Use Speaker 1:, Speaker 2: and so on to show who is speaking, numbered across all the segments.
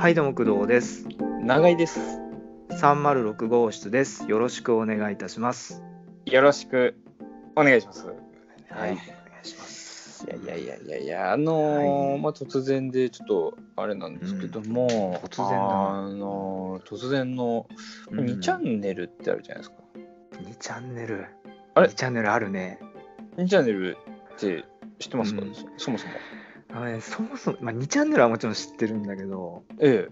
Speaker 1: はい、どうも工藤です。
Speaker 2: 長井です。
Speaker 1: 306号室です。よろしくお願いいたします。
Speaker 2: よろしくお願いします。
Speaker 1: はい、お願いします。
Speaker 2: いやいやいやいやいや、あのー
Speaker 1: はい
Speaker 2: まあ突然でちょっとあれなんですけども、
Speaker 1: 突然だな
Speaker 2: あのー突然の
Speaker 1: うん
Speaker 2: 2チャンネルってあるじゃないですか。
Speaker 1: 2チャンネル。
Speaker 2: あれ
Speaker 1: ？2チャンネルあるね。
Speaker 2: 2チャンネルって知ってますか、
Speaker 1: うん
Speaker 2: そもそも。
Speaker 1: あのねそもそも、まあ、2チャンネルはもちろん知ってるんだけど、
Speaker 2: え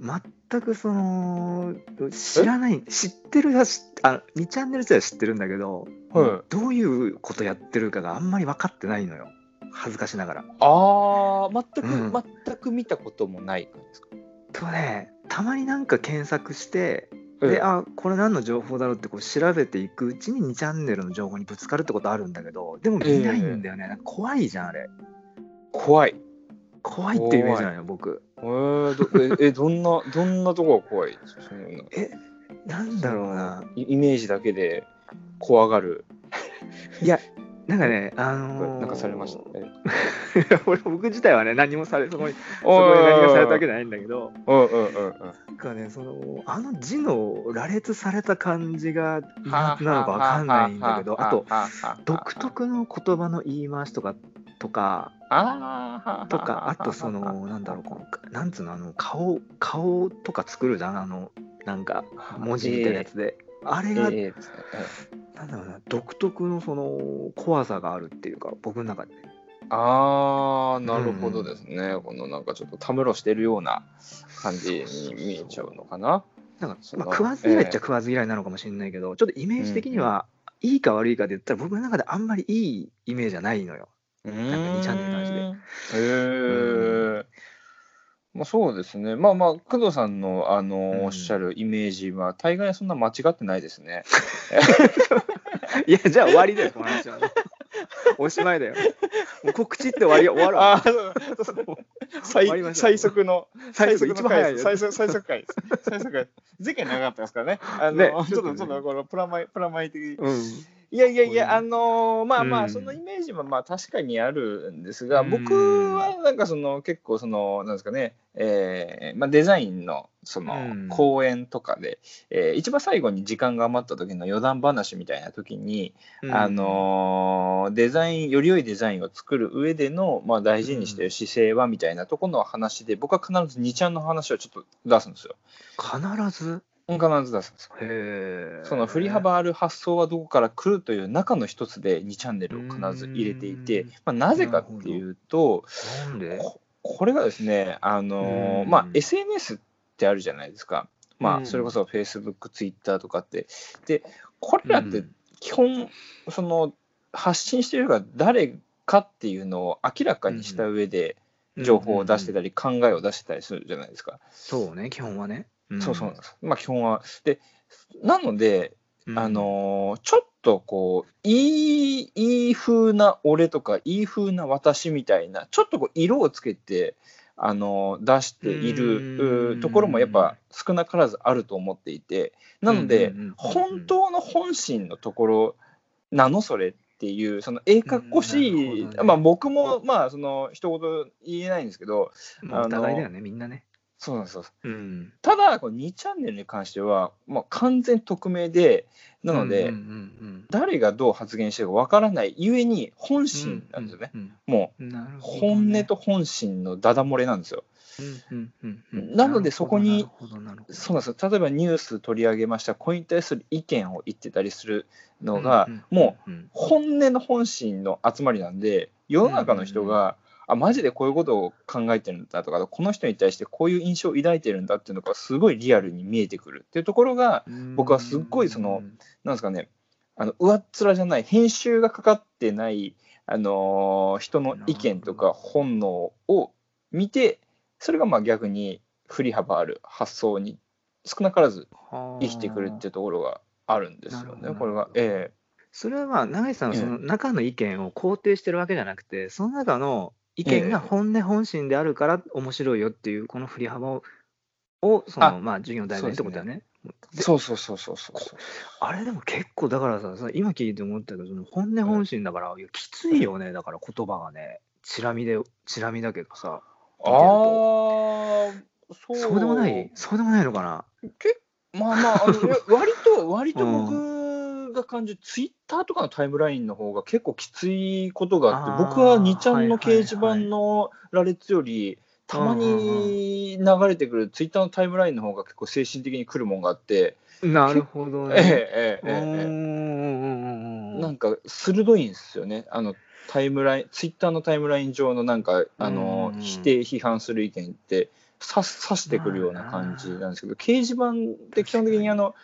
Speaker 1: 全くその、知らない、知ってるはあ、2チャンネル自体は知ってるんだけど、
Speaker 2: はい
Speaker 1: どういうことやってるかがあんまり分かってないのよ。恥ずかしながら。
Speaker 2: ああ、全く、
Speaker 1: うん
Speaker 2: 全く見たこともない感じですか？
Speaker 1: とね、たまになんか検索して、
Speaker 2: ええ
Speaker 1: で、あ、これ何の情報だろうってこう調べていくうちに2チャンネルの情報にぶつかるってことあるんだけど、でも見ないんだよね。なんか怖いじゃん、あれ。
Speaker 2: 怖い。
Speaker 1: 怖いっていうイメージなのよ、僕。
Speaker 2: えー、どえ えどんなどんなとこが怖い？
Speaker 1: え、なんだろうな。
Speaker 2: イイメージだけで怖がる。
Speaker 1: いや、なんかね、あのー、
Speaker 2: なんかされました？え
Speaker 1: 俺、僕自体はね、何もされ、そこに、そこで何がされたわけじゃないんだけど、
Speaker 2: うんうんうんうん。
Speaker 1: なんかね、その、あの字の羅列された感じが苦手なのかわかんないんだけど、あと、独特の言葉の言い回しとか、とか、
Speaker 2: あ
Speaker 1: とか、あとその、なんだろう、この、なんつうの、あの、顔、顔とか作るじゃん、あの、なんか、文字みたいなやつで。あれが、
Speaker 2: ええですね
Speaker 1: なんだろうな、独特のその、怖さがあるっていうか、僕の中で。
Speaker 2: ああなるほどですね、このなんかちょっとたむろしてるような感じに見えちゃうのかな。
Speaker 1: なんか、まあ、食わず嫌いっちゃ食わず嫌いなのかもしれないけど、ちょっとイメージ的には、いいか悪いかで言ったら、僕の中であんまりいいイメージじゃないのよ。
Speaker 2: なん
Speaker 1: か二チャンネルの話で
Speaker 2: へえ。まあそうですね。まあまあ、工藤さんのあの、
Speaker 1: うん
Speaker 2: おっしゃるイメージは、大概そんな間違ってないですね。
Speaker 1: いや、じゃあ終わりだよ、この話は。おしまいだよ。もう告知って終わり終わるわ。
Speaker 2: あーそう最
Speaker 1: 終わりましょう
Speaker 2: 最速の
Speaker 1: 最速
Speaker 2: の
Speaker 1: 一番早いよ
Speaker 2: 最速最速回です。最速回。前回長かったですからね。あの、
Speaker 1: ね
Speaker 2: ちょっとちょっとこのプラマイプラマイ的に。
Speaker 1: うん。
Speaker 2: いやいやいや、あのーまあまあ、
Speaker 1: うん。
Speaker 2: そのイメージはまあ確かにあるんですが、
Speaker 1: うん。
Speaker 2: 僕はなんかその結構その、なんですかね、えーまあ、デザインのその
Speaker 1: うん。
Speaker 2: 講演とかで、えー一番最後に時間が余った時の余談話みたいな時に、あのーデザイン、より良いデザインを作る上での、まあ、大事にしている姿勢はみたいなところの話で、僕は必ず2ちゃんの話をちょっと出すんですよ。
Speaker 1: 必ず？
Speaker 2: 必ず出すんですよ。
Speaker 1: へえ。
Speaker 2: その振り幅ある発想はどこから来るという中の一つで2チャンネルを必ず入れていて
Speaker 1: うん、
Speaker 2: まあ、なぜかっていうと、
Speaker 1: なんで？
Speaker 2: ここれがですね、あのまあ、SNS ってあるじゃないですか。まあ、
Speaker 1: うん
Speaker 2: それこそ Facebook、Twitter とかって。で、これらって
Speaker 1: うん
Speaker 2: 基本、その発信しているのが誰かっていうのを明らかにした上で情報を出してたり考えを出してたりするじゃないですか。
Speaker 1: そうね、基本はね。
Speaker 2: そうそう。まあ基本は。で、なので、
Speaker 1: うん
Speaker 2: あ、のーちょっとこう、いい、いい風な俺とか、いい風な私みたいな、ちょっとこう色をつけて、あのー出しているところもやっぱ少なからずあると思っていて、なので本当の本心のところなのそれっていう、そのええかっこしい、まあ僕もまあその一言言えないんですけど、
Speaker 1: まあお互いだよね、みんなね。
Speaker 2: そうなんですよ。
Speaker 1: うん。
Speaker 2: ただ、この2チャンネルに関しては、まあ、完全匿名で、なので、
Speaker 1: うんうん
Speaker 2: 誰がどう発言してるかわからないゆえに本心なんですよね。
Speaker 1: うん
Speaker 2: も
Speaker 1: う
Speaker 2: 本音と本心のダダ漏れなんですよ。
Speaker 1: うんうんうんうん
Speaker 2: なのでそこにそうなんですよ。例えばニュース取り上げました、これに対する意見を言ってたりするのが、もう
Speaker 1: うんうん
Speaker 2: 本音の本心の集まりなんで、世の中の人が、あ、マジでこういうことを考えてるんだとか、この人に対してこういう印象を抱いてるんだっていうのがすごいリアルに見えてくるっていうところが、僕はすっごいそのなんですかね、あの上っ面じゃない、編集がかかってない、あのー人の意見とか本能を見て、それがまあ逆に振り幅ある発想に少なからず生きてくるっていうところがあるんですよね、これが
Speaker 1: なる。ほど。
Speaker 2: え
Speaker 1: それはまあ永井さんは
Speaker 2: ええ。
Speaker 1: その中の意見を肯定してるわけじゃなくて、その中の意見が
Speaker 2: ええ。
Speaker 1: 本音本心であるから面白いよっていうこの振り幅ををその
Speaker 2: あ
Speaker 1: まあ授業の題材ってことだよね。
Speaker 2: えそうそうそうそうそうそう。
Speaker 1: あれでも結構だからさ、さ今聞いて思ったけど、その本音本心だから、いやきついよね、だから言葉がね、チラ見で、チラ見だけどさ、
Speaker 2: ああ、そう。
Speaker 1: そうでもない？そうでもないのかな？
Speaker 2: まあまあ、あの割と、割と僕が感じる、ツイッターとかのタイムラインの方が結構きついことがあって、僕は2ちゃんの掲示板の羅列より、たまに流れてくるツイッターのタイムラインの方が結構精神的に来るもんがあって、
Speaker 1: なるほど
Speaker 2: ええ
Speaker 1: ね。
Speaker 2: えええええ。
Speaker 1: うん。
Speaker 2: えなんか鋭いんですよね。あのタイムライン、ツイッターのタイムライン上のなんか、あの
Speaker 1: うん。
Speaker 2: 否定、批判する意見って、刺す刺してくるような感じなんですけど、掲示板って基本的に。あの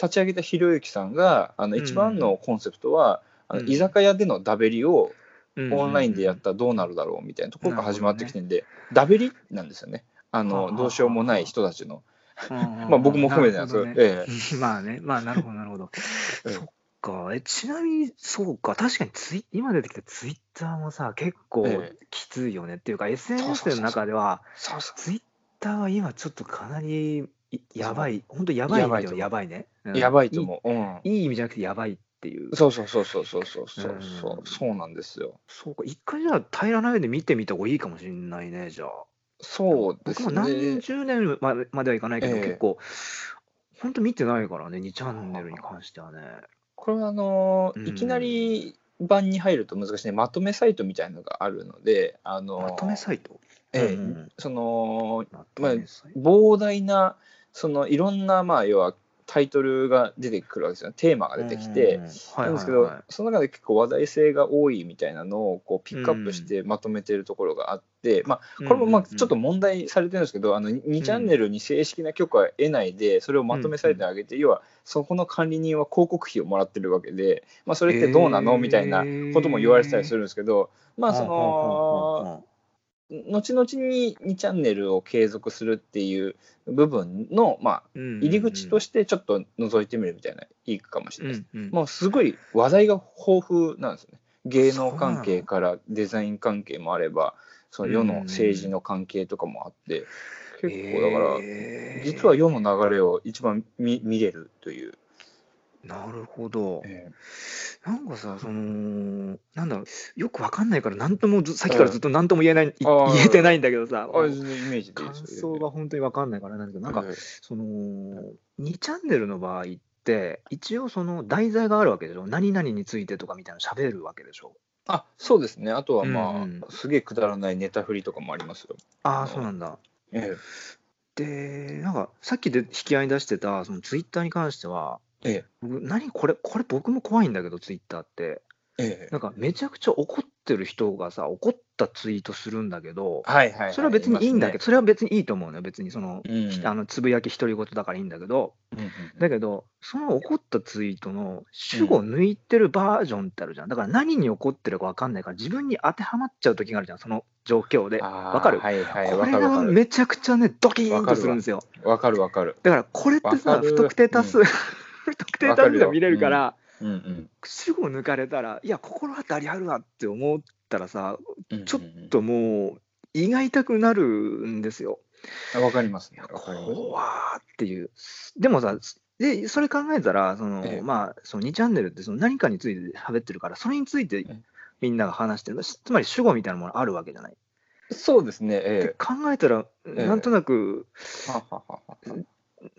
Speaker 2: 立ち上げたひろゆきさんが、あの
Speaker 1: うん
Speaker 2: 一番のコンセプトは、あの
Speaker 1: うん。
Speaker 2: 居酒屋でのダベリを
Speaker 1: うん
Speaker 2: オンラインでやったらどうなるだろうみたいなところから始まってきてんで、ダベリなんですよね。あのどうしようもない人たちの。
Speaker 1: ま
Speaker 2: まあ僕も含めてなんですけど、ええ。
Speaker 1: まあね、まあなるほど、なるほど。
Speaker 2: ええ。
Speaker 1: そっか、えちなみに、そうか、確かにツイ今出てきたツイッターもさ、結構
Speaker 2: え
Speaker 1: きついよね。っていうか、SNS の中では、ツイッターは今ちょっとかなりいやばい、本当やばい意味ではやばいね。
Speaker 2: やばいと思う。
Speaker 1: いい意味じゃなくてやばいっていう。
Speaker 2: そうそうそうそうそうそうそう。そうなんですよ。
Speaker 1: そうか、一回じゃあ平らな上で見てみた方がいいかもしれないね、じゃあ。
Speaker 2: そうですね。
Speaker 1: 僕も何十年までまではいかないけど、結構、本当見てないからね、2チャンネルに関してはね。
Speaker 2: これはあのいきなり版に入ると難しいね、まとめサイトみたいのがあるので、あの
Speaker 1: まとめサイト
Speaker 2: ええ、その、
Speaker 1: まあ、
Speaker 2: 膨大な、そのいろんなまあ要はタイトルが出てくるわけですよテーマが出てきて、なんですけど、その中で結構話題性が多いみたいなのをこうピックアップしてまとめてるところがあって、まあ、これもまあちょっと問題されてるんですけど、あの2チャンネルに正式な許可は得ないで、それをまとめサイトに上げて、要はそこの管理人は広告費をもらってるわけで、まあ、それってどうなの、
Speaker 1: えー。
Speaker 2: みたいなことも言われてたりするんですけど、まあその、後々に2チャンネルを継続するっていう部分の、まあ、
Speaker 1: ううん
Speaker 2: 入り口としてちょっと覗いてみるみたいな、いいかもしれないです。
Speaker 1: うんうん
Speaker 2: もうすごい話題が豊富なんですよね。芸能関係からデザイン関係もあれば、その世の政治の関係とかもあって、結構だから、
Speaker 1: えー
Speaker 2: 実は世の流れを一番見見れるという。
Speaker 1: なるほど。
Speaker 2: え
Speaker 1: なんかさ、その、なんだろう、よくわかんないから、なんともず、さっきからずっとなんとも言えない、い
Speaker 2: あー。
Speaker 1: 言えてないんだけどさ、
Speaker 2: あ全然イメージでいい
Speaker 1: 感
Speaker 2: ですよ。
Speaker 1: 想が本当にわかんないからなんだけど、なんか、
Speaker 2: え
Speaker 1: その、2チャンネルの場合って、一応その題材があるわけでしょ？何々についてとかみたいなの喋るわけでしょ？
Speaker 2: あそうですね。あとはまあ、
Speaker 1: うん。うん
Speaker 2: すげえくだらないネタ振りとかもありますよ。
Speaker 1: ああ、そうなんだ。
Speaker 2: え
Speaker 1: で、なんか、さっきで引き合いに出してた、そのツイッターに関しては、
Speaker 2: ええ
Speaker 1: 僕、何これ、これ僕も怖いんだけど、ツイッターって。
Speaker 2: えええ
Speaker 1: なんか、めちゃくちゃ怒ってる人がさ、怒ったツイートするんだけど、
Speaker 2: はいはい、はい。
Speaker 1: それは別にいいんだけど、
Speaker 2: ど。
Speaker 1: それは別にいいと思うのよ、別にその、
Speaker 2: うん
Speaker 1: あのつぶやき独り言だからいいんだけど、
Speaker 2: うんうん
Speaker 1: だけど、その怒ったツイートの主語抜いてるバージョンってあるじゃん。だから何に怒ってるか分かんないから、自分に当てはまっちゃう時があるじゃん、その状況で。
Speaker 2: あー
Speaker 1: わかる？
Speaker 2: はいはい、
Speaker 1: これが。めちゃくちゃね、ドキーンとするんですよ。
Speaker 2: わかるわかる。
Speaker 1: だからこれってさ、不特定多数、不特定多数が見れるから、
Speaker 2: うんうん
Speaker 1: 主語抜かれたら、いや、心当たりあるわって思ったらさ、
Speaker 2: うん。
Speaker 1: ちょっともう、胃が痛くなるんですよ。
Speaker 2: うん。わかりますね。
Speaker 1: 怖ーっていう。でもさ、でそれ考えたら、その
Speaker 2: ええ
Speaker 1: まあ、その2チャンネルってその何かについて喋ってるから、それについて
Speaker 2: え
Speaker 1: みんなが話してる、つまり主語みたいなものあるわけじゃない。
Speaker 2: そうですね。
Speaker 1: で
Speaker 2: え
Speaker 1: 考えたら、
Speaker 2: え
Speaker 1: なんとなく、
Speaker 2: えはははは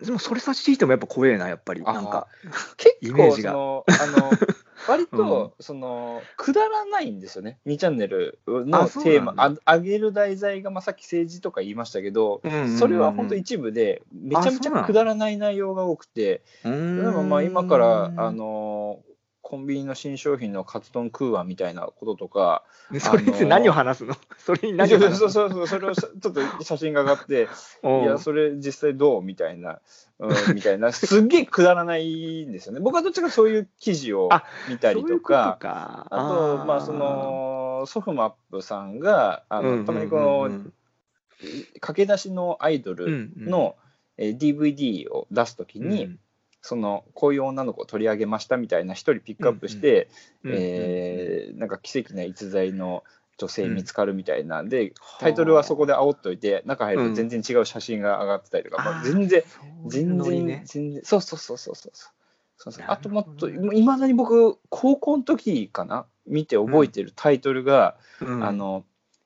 Speaker 1: でもそれさしていてもやっぱ怖えな、やっぱり。なんか、
Speaker 2: 結構その、あの、割と、その、くだらないんですよね。2チャンネルのテーマ、あ上げる題材が、まあ、さっき政治とか言いましたけど、
Speaker 1: うんうんうん
Speaker 2: それは本当一部で、めちゃめちゃくだらない内容が多くて、
Speaker 1: うーん。
Speaker 2: 例えばまあ今から、あ、の、コンビニの新商品のカツ丼食うわみたいなこととか、
Speaker 1: それについて何を話すの？それに何を話すの？
Speaker 2: そうそうそうそれをちょっと写真が上がって、いや、それ実際どう？みたいな、うん、みたいな、すっげえくだらないんですよね。僕はどっちかそういう記事を
Speaker 1: あ
Speaker 2: 見たり
Speaker 1: と
Speaker 2: とか、
Speaker 1: か。
Speaker 2: あと、まあ、その、ソフマップさんが、あのたまにこの、駆け出しのアイドルの、えー DVD を出すときに、そのこういう女の子を取り上げましたみたいな一人ピックアップして、えーなんか奇跡な逸材の女性見つかるみたいなんで、タイトルはそこで煽っといて中入ると全然違う写真が上がってたりとか、まあ、全然全然、
Speaker 1: ね、
Speaker 2: 全然そうそうそうそうそう。そうそう。あともっといまだに僕高校の時かな？見て覚えてるタイトルが、
Speaker 1: うん。
Speaker 2: あの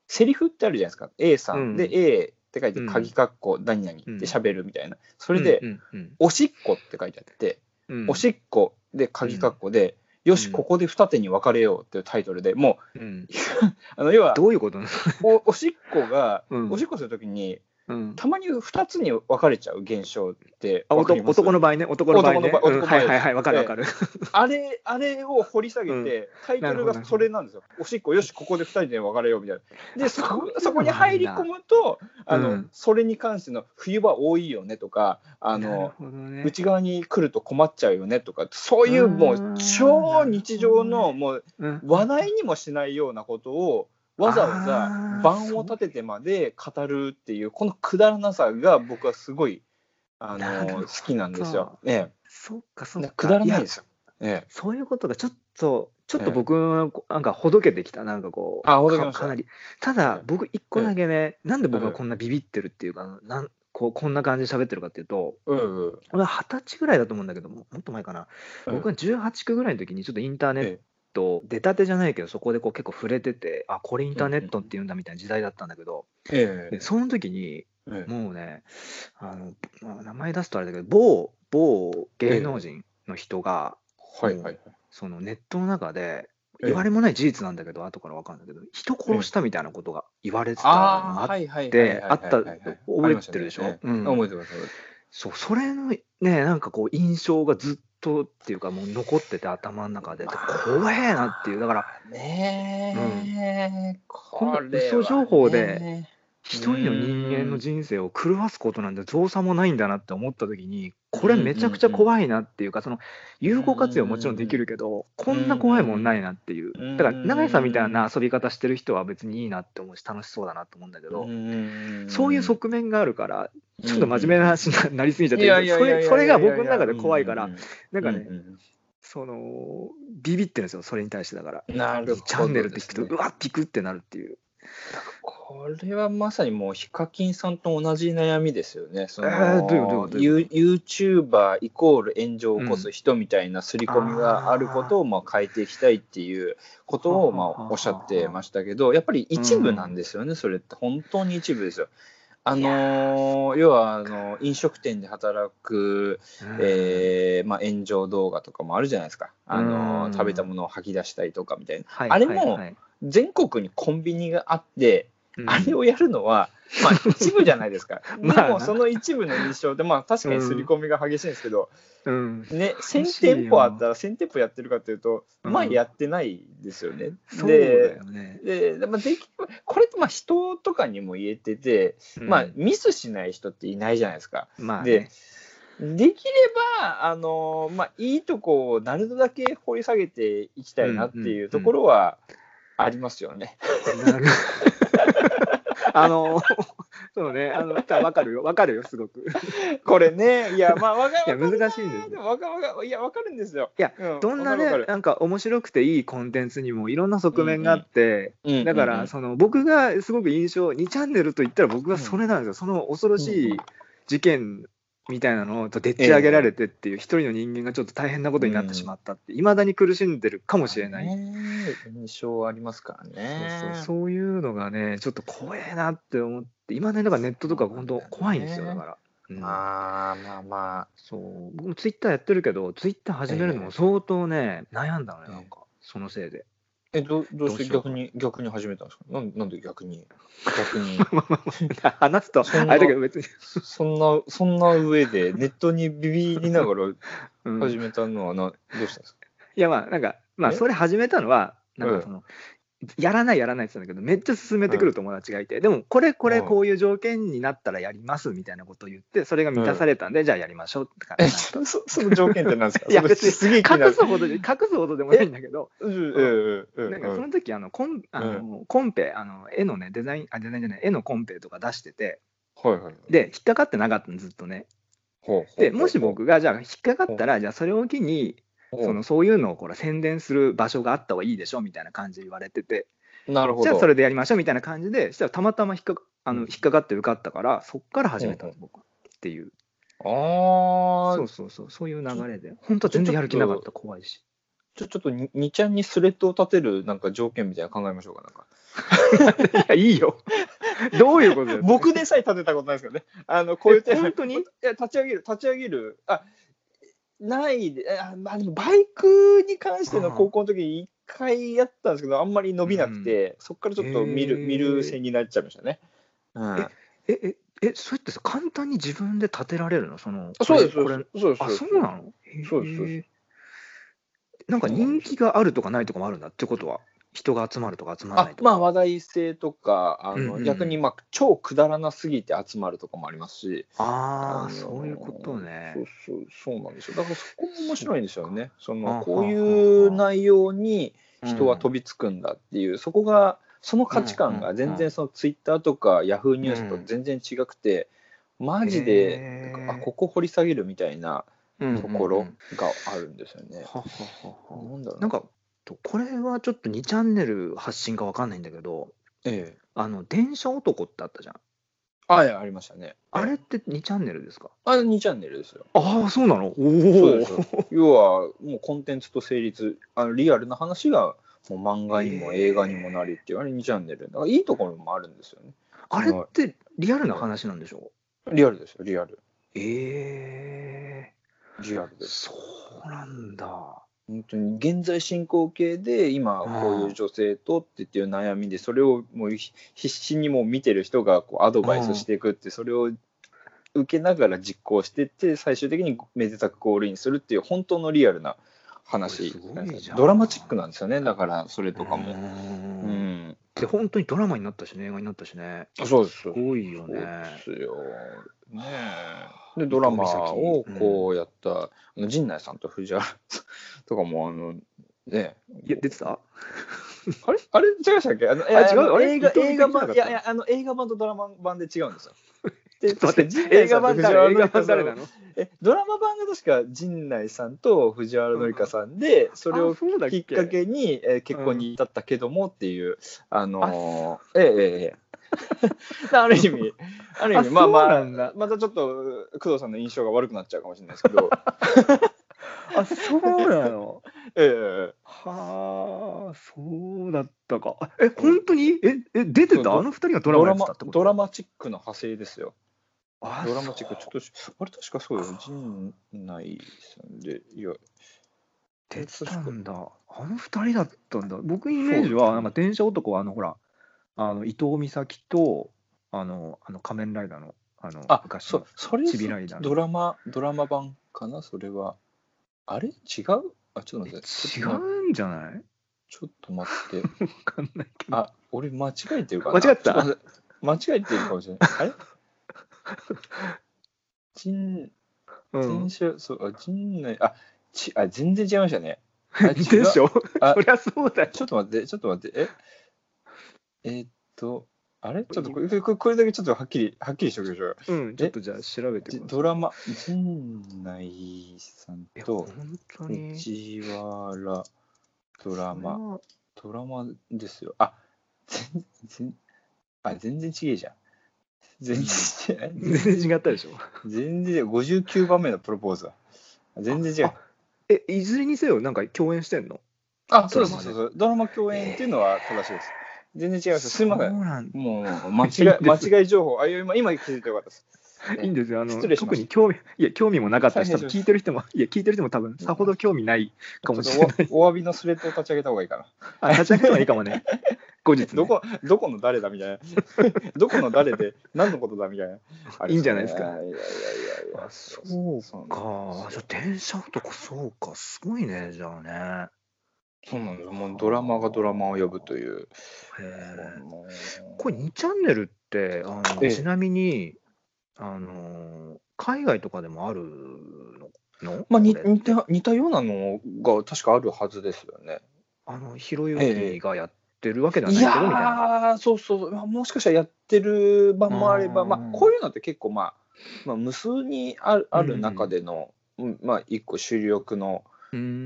Speaker 2: セリフってあるじゃないですか。A さん、
Speaker 1: うん。
Speaker 2: で A って書いて、
Speaker 1: うん。
Speaker 2: 鍵括弧何々って喋るみたいな。それで、おしっこって書いてあって、
Speaker 1: うん。
Speaker 2: おしっこで鍵括弧で、よし、
Speaker 1: うん
Speaker 2: ここで二手に分かれようっていうタイトルでも
Speaker 1: う
Speaker 2: あの要は
Speaker 1: どういうことなの？
Speaker 2: お、おしっこが、
Speaker 1: うん。
Speaker 2: おしっこするときに、
Speaker 1: うん。
Speaker 2: たまに二つに分かれちゃう現象って
Speaker 1: あ男の場合ね、男の場合ね。うん。はいはいはい、わかるわかる。
Speaker 2: あれ、あれを掘り下げて、タイトルがそれなんですよ。おしっこ、よし、ここで二人で別れようみたいな。で、そこそこに入り込むと、あの、
Speaker 1: うん。
Speaker 2: それに関しての冬場多いよねとか、あの、
Speaker 1: ね。
Speaker 2: 内側に来ると困っちゃうよねとか、そういうもう超日常のもう
Speaker 1: うん。
Speaker 2: 話題にもしないようなことを、わざわざ
Speaker 1: あー
Speaker 2: 盤を立ててまで語るっていう、このくだらなさが僕はすごい、あの、好きなんですよ。え
Speaker 1: そっかそっか。
Speaker 2: え。くだらない
Speaker 1: や
Speaker 2: ですよ。ええ。
Speaker 1: そういうことがちょっと、ちょっと僕なんかほどけてきた、なんかこう、
Speaker 2: あほどけました
Speaker 1: かかなり。た
Speaker 2: ええ、
Speaker 1: だ僕、一個だけね、なんで僕
Speaker 2: ええ
Speaker 1: がこんなビビってるっていうか、なんこうこんな感じで喋ってるかっていうと、
Speaker 2: うんうん。
Speaker 1: 俺は二十歳ぐらいだと思うんだけども、もっと前かな、僕が18区ぐらいの時に、ちょっとインターネッ
Speaker 2: え
Speaker 1: ト、出たてじゃないけど、そこでこう結構触れてて、あこれインターネットって言うんだみたいな時代だったんだけど、
Speaker 2: ええ。
Speaker 1: でその時に、
Speaker 2: ええ。
Speaker 1: もうね、あのまあ名前出すとあれだけど、某某芸能人の人が、
Speaker 2: はいはいはい。
Speaker 1: そのネットの中で、
Speaker 2: ええ。
Speaker 1: 言われもない事実なんだけど、後から分かるんだけど、人殺したみたいなことが言われてたのが
Speaker 2: あ
Speaker 1: って、
Speaker 2: はい
Speaker 1: あった、覚えてるでしょ、うん。
Speaker 2: 覚えてます。
Speaker 1: そう、それのね、なんかこう、印象がずっとっていうか、もう残ってて、頭の中で、で怖えなっていう、だから、
Speaker 2: ねえ、
Speaker 1: この
Speaker 2: こ
Speaker 1: 嘘情報で一人の人間の人生を狂わすことなんて造作もないんだなって思った時にこれめちゃくちゃ怖いなっていうかその有効活用もちろんできるけどこんな怖いもんないなっていう。だから永井さんみたいな遊び方してる人は別にいいなって思うし楽しそうだなと思うんだけどそういう側面があるからちょっと真面目な話になりすぎちゃってそれが僕の中で怖いからなんかねそのビビってるんですよそれに対してだから。
Speaker 2: なるほど
Speaker 1: チャンネルって聞くとうわっピクってなるっていう。
Speaker 2: これはまさにもうヒカキンさんと同じ悩みですよね。その
Speaker 1: えーどういうこと？どういうこと
Speaker 2: ユーイコール炎上を起こす人みたいな刷り込みがあることをまあ変えていきたいっていうことをまあおっしゃってましたけど、やっぱり一部なんですよね、それって。本当に一部ですよ。あのー要はあの飲食店で働く、えーまあ、炎上動画とかもあるじゃないですか、あの食べたものを吐き出したりとかみたいな。
Speaker 1: はい。
Speaker 2: あれも全国にコンビニがあって、
Speaker 1: うん
Speaker 2: あれをやるのは、まあ、一部じゃないですか。
Speaker 1: まあな
Speaker 2: でも、その一部の印象で、まあ、確かに刷り込みが激しいんですけど、
Speaker 1: うん
Speaker 2: ね、1000
Speaker 1: しいよ
Speaker 2: 店舗あったら1000店舗やってるかというと、
Speaker 1: うん
Speaker 2: まあ、やってないですよね。で。ででまあ、できこれってまあ人とかにも言えてて、まあ、ミスしない人っていないじゃないですか。
Speaker 1: まあ
Speaker 2: で
Speaker 1: ね、
Speaker 2: できれば、あのまあ、いいとこをなるだけ掘り下げていきたいなっていうところはありますよね。
Speaker 1: なる あの、そうね、あの、わかるよ、わかるよ、すごく。
Speaker 2: これね、いや、まあ、わか
Speaker 1: いや難しいんですよ。
Speaker 2: わかわかいや、わかるんですよ。
Speaker 1: いや
Speaker 2: う
Speaker 1: どんなね、なんか面白くていいコンテンツにもいろんな側面があって、
Speaker 2: る
Speaker 1: だから、
Speaker 2: うん。うんうん。
Speaker 1: その僕がすごく印象、2チャンネルと言ったら僕はそれなんですよ、その恐ろしい事件みたいなのとでっち上げられてっていう、一人の人間がちょっと大変なことになってしまったって、いまだに苦しんでるかもしれない。
Speaker 2: ね印象ありますからね。
Speaker 1: そうそうそういうのがね、ちょっと怖えなって思って、今ね、だからネットとか本当怖いんですよ、だから。うん
Speaker 2: まあまあまあ。
Speaker 1: そう僕もツイッターやってるけど、ツイッター始めるのも相当ね、悩んだのよ、なんか、そのせいで。
Speaker 2: え、どどうして
Speaker 1: どうしよう。
Speaker 2: 逆に、逆に始めたんですか？なんなんで逆に、逆に。
Speaker 1: 話すと、
Speaker 2: そんな
Speaker 1: あれだけど別に。
Speaker 2: そんな、そんな上で、ネットにビビりながら
Speaker 1: うん。
Speaker 2: 始めたのはな、どうしたんですか？
Speaker 1: いや、まあ、なんか、まあ、
Speaker 2: え？
Speaker 1: それ始めたのは、な
Speaker 2: ん
Speaker 1: かその、やらないやらないって言ってたんだけど、めっちゃ勧めてくる友達がいて、でも、これ、これ、
Speaker 2: うん。
Speaker 1: こういう条件になったらやりますみたいなことを言って、それが満たされたんで、じゃあやりましょうって感
Speaker 2: え、
Speaker 1: じ。
Speaker 2: そそその条件って何ですか？
Speaker 1: いや別に
Speaker 2: すげえ
Speaker 1: 隠すほどで、隠すほどでもないんだけど、
Speaker 2: うんうん
Speaker 1: なんかその時あのコンあの、コンペあの、絵のね、デザイン、あ、デザインじゃない、絵のコンペとか出してて、
Speaker 2: はいはい。
Speaker 1: で、引っかかってなかったの、ずっとね。で、もし僕が、じゃあ、引っかかったら、じゃあ、それを機に、そのそういうのをこれ宣伝する場所があった方がいいでしょみたいな感じで言われてて、
Speaker 2: なるほど。
Speaker 1: じゃあそれでやりましょうみたいな感じで、したらたまたま引っかかあの
Speaker 2: うん
Speaker 1: 引っかかって受かったから、そっから始めたんです、僕は。っていう、
Speaker 2: ああ
Speaker 1: そうそうそう、そういう流れで、本当は全然やる気なかった、怖いし。
Speaker 2: ちょちょっとににちゃんにスレッドを立てるなんか条件みたいなの考えましょうかなんか。
Speaker 1: いや、いいよ。どういうこと
Speaker 2: 僕でさえ立てたことないですけどね。あのこういう
Speaker 1: 本当に？
Speaker 2: いや立ち上げる立ち上げるあないであまあでもバイクに関しての高校の時に一回やったんですけどあんまり伸びなくて、そこからちょっと見る
Speaker 1: へー。
Speaker 2: 見る線になっちゃいましたね。うん、
Speaker 1: えええそれってさ簡単に自分で立てられるの？その
Speaker 2: あそうですそうです。
Speaker 1: あそうなの？
Speaker 2: そうですそうで
Speaker 1: へーなんか人気があるとかないとかもあるんだってことは人が集まるとか集まらな
Speaker 2: あ
Speaker 1: いとか。
Speaker 2: まあ話題性とかあの、
Speaker 1: うんうん。
Speaker 2: 逆にまあ超くだらなすぎて集まるとかもありますし。
Speaker 1: ああ
Speaker 2: の
Speaker 1: そういうことね。
Speaker 2: そうそうそうなんですよ。だからそこも面白いんですよね。そ
Speaker 1: あ
Speaker 2: のこういう内容に人は飛びつくんだっていう、そこがその価値観が全然そのツイッターとかヤフーニュースと全然違くて、マジであここ掘り下げるみたいな
Speaker 1: うん
Speaker 2: ところ
Speaker 1: うんうん
Speaker 2: があるんですよね。
Speaker 1: はははは。
Speaker 2: なんだろう
Speaker 1: なんかとこれはちょっと2チャンネル発信かわかんないんだけど
Speaker 2: ええ、
Speaker 1: あの電車男ってあったじゃん。
Speaker 2: あいやありましたね。
Speaker 1: あれって2チャンネルですか？
Speaker 2: あれ2チャンネルですよ。
Speaker 1: ああそうなの？お
Speaker 2: そう
Speaker 1: お
Speaker 2: ですよ。要はもうコンテンツと成立あのリアルな話がもう漫画にも映画にもなりっていうあれ2チャンネル。だからいいところもあるんですよね。
Speaker 1: あれってリアルな話なんでしょ？
Speaker 2: リアルですよリアル。
Speaker 1: ええ
Speaker 2: リアルです。
Speaker 1: そうなんだ
Speaker 2: 本当に現在進行形で今こういう女性とっていう悩みでそれをもう必死にも見てる人がこうアドバイスしていくってそれを受けながら実行してって最終的にめでたくゴールインするっていう本当のリアルな話。ドラマチックなんですよね。だからそれとかも。
Speaker 1: う
Speaker 2: うん。ん
Speaker 1: で本当にドラマになったしね映画になったしね。
Speaker 2: そうです。
Speaker 1: すごいよ
Speaker 2: そう
Speaker 1: ね
Speaker 2: ですよ。ねえ。で、ドラマをこうやった、あの陣内さんと藤原さんとかも、あの、ね
Speaker 1: いや出てた？
Speaker 2: あれ？あれ？違いましたっけ？あの
Speaker 1: あ違う？あれ？
Speaker 2: 映画映画版、いやいや、あの映画版とドラマ版で違うんですよ。で
Speaker 1: ちょっと待って
Speaker 2: 陣内さんと藤原紀香さん。
Speaker 1: の
Speaker 2: えドラマ版が確か陣内さんと藤原紀香さんで、それを
Speaker 1: あそうだっ
Speaker 2: きっかけに、えー結婚に至ったけどもっていう、あのーええええええ。ある意味、ある意味、
Speaker 1: あ
Speaker 2: まあまあまたちょっと工藤さんの印象が悪くなっちゃうかもしれないですけど、
Speaker 1: あそうなの？
Speaker 2: ええ
Speaker 1: はあそうだったか。あえ本当に？ええ出てた？あの二人がドラマやってたってこと？
Speaker 2: ドラマチックの派生ですよ。
Speaker 1: あ
Speaker 2: ドラマチック、ちょっとし、あれ確かそうよ、陣内さんで、いや、
Speaker 1: 出てたんだ。あの二人だったんだ。僕イメージはなんか電車男はあのほらあの伊藤美咲とあのあの仮面ライダーのあの
Speaker 2: あ、
Speaker 1: 昔の
Speaker 2: そそれ
Speaker 1: チビライダーの。
Speaker 2: ドラマ、ドラマ版かな、それは。あれ？違う？あ、ちょっと待って。
Speaker 1: 違うんじゃない？
Speaker 2: ちょっと待って。
Speaker 1: わかんないけど。
Speaker 2: あ、俺間違えてるかな？
Speaker 1: 間違った？
Speaker 2: 間違えてるかもしれない。あれ？陣、
Speaker 1: うん。
Speaker 2: 前週、そう、あ、陣内、あ、ち、あ、全然違いましたね。あ
Speaker 1: でしょ？
Speaker 2: あ
Speaker 1: そりゃそうだよ。
Speaker 2: ちょっと待って、ちょっと待って、え？えーっと、あれ？ちょっとこれ、これだけちょっとはっきり、はっきりしておきましょう。
Speaker 1: うんちょっとじゃあ調べて
Speaker 2: じ
Speaker 1: ください。
Speaker 2: ドラマ、陣内さん
Speaker 1: え
Speaker 2: と藤原ドラマ、
Speaker 1: マ
Speaker 2: ドラマですよ。あ、全然、あ、全然違えじゃん。全然違う。
Speaker 1: 全然違ったでしょ？
Speaker 2: 全然違う。59番目のプロポーズだ。全然違う
Speaker 1: あ。えいずれにせよなんか共演してんの？
Speaker 2: あ、そうそうそうそう。ドラマ共演っていうのは正しいです。全然違います。すみませ。
Speaker 1: んなん
Speaker 2: もう、間違い、間違い情報。あ、今、今気づいてよかったです。
Speaker 1: いいんですよあの特に興味いや興味もなかったし多分聞いてる人もいや聞いてる人も多分さほど興味ないかもしれない
Speaker 2: おお詫びのスレッドを立ち上げた方がいいかな。
Speaker 1: あ立ち上げた方がいいかもね後日ね。
Speaker 2: どこ、どこの誰だみたいな。どこの誰で、何のことだみたいな。
Speaker 1: いいんじゃないですか。
Speaker 2: いやいやいやいや。
Speaker 1: あそう
Speaker 2: そう
Speaker 1: かじゃあ電車男そうか。すごいねじゃあね。
Speaker 2: そうなんですよ。もうドラマがドラマを呼ぶという。
Speaker 1: これ2チャンネルってあの、
Speaker 2: ええ。
Speaker 1: ちなみにあの海外とかでもあるの？
Speaker 2: まあ、似た似たようなのが確かあるはずですよね。
Speaker 1: あのひろゆきがやってるわけではいない
Speaker 2: や
Speaker 1: けどみたいな
Speaker 2: ー、そうそう、まあ、もしかしたらやってる版もあれば、
Speaker 1: うん。
Speaker 2: まあ、こういうのって結構、まあ、まあ、無数にあるある中での、うん。まあ、一個主力の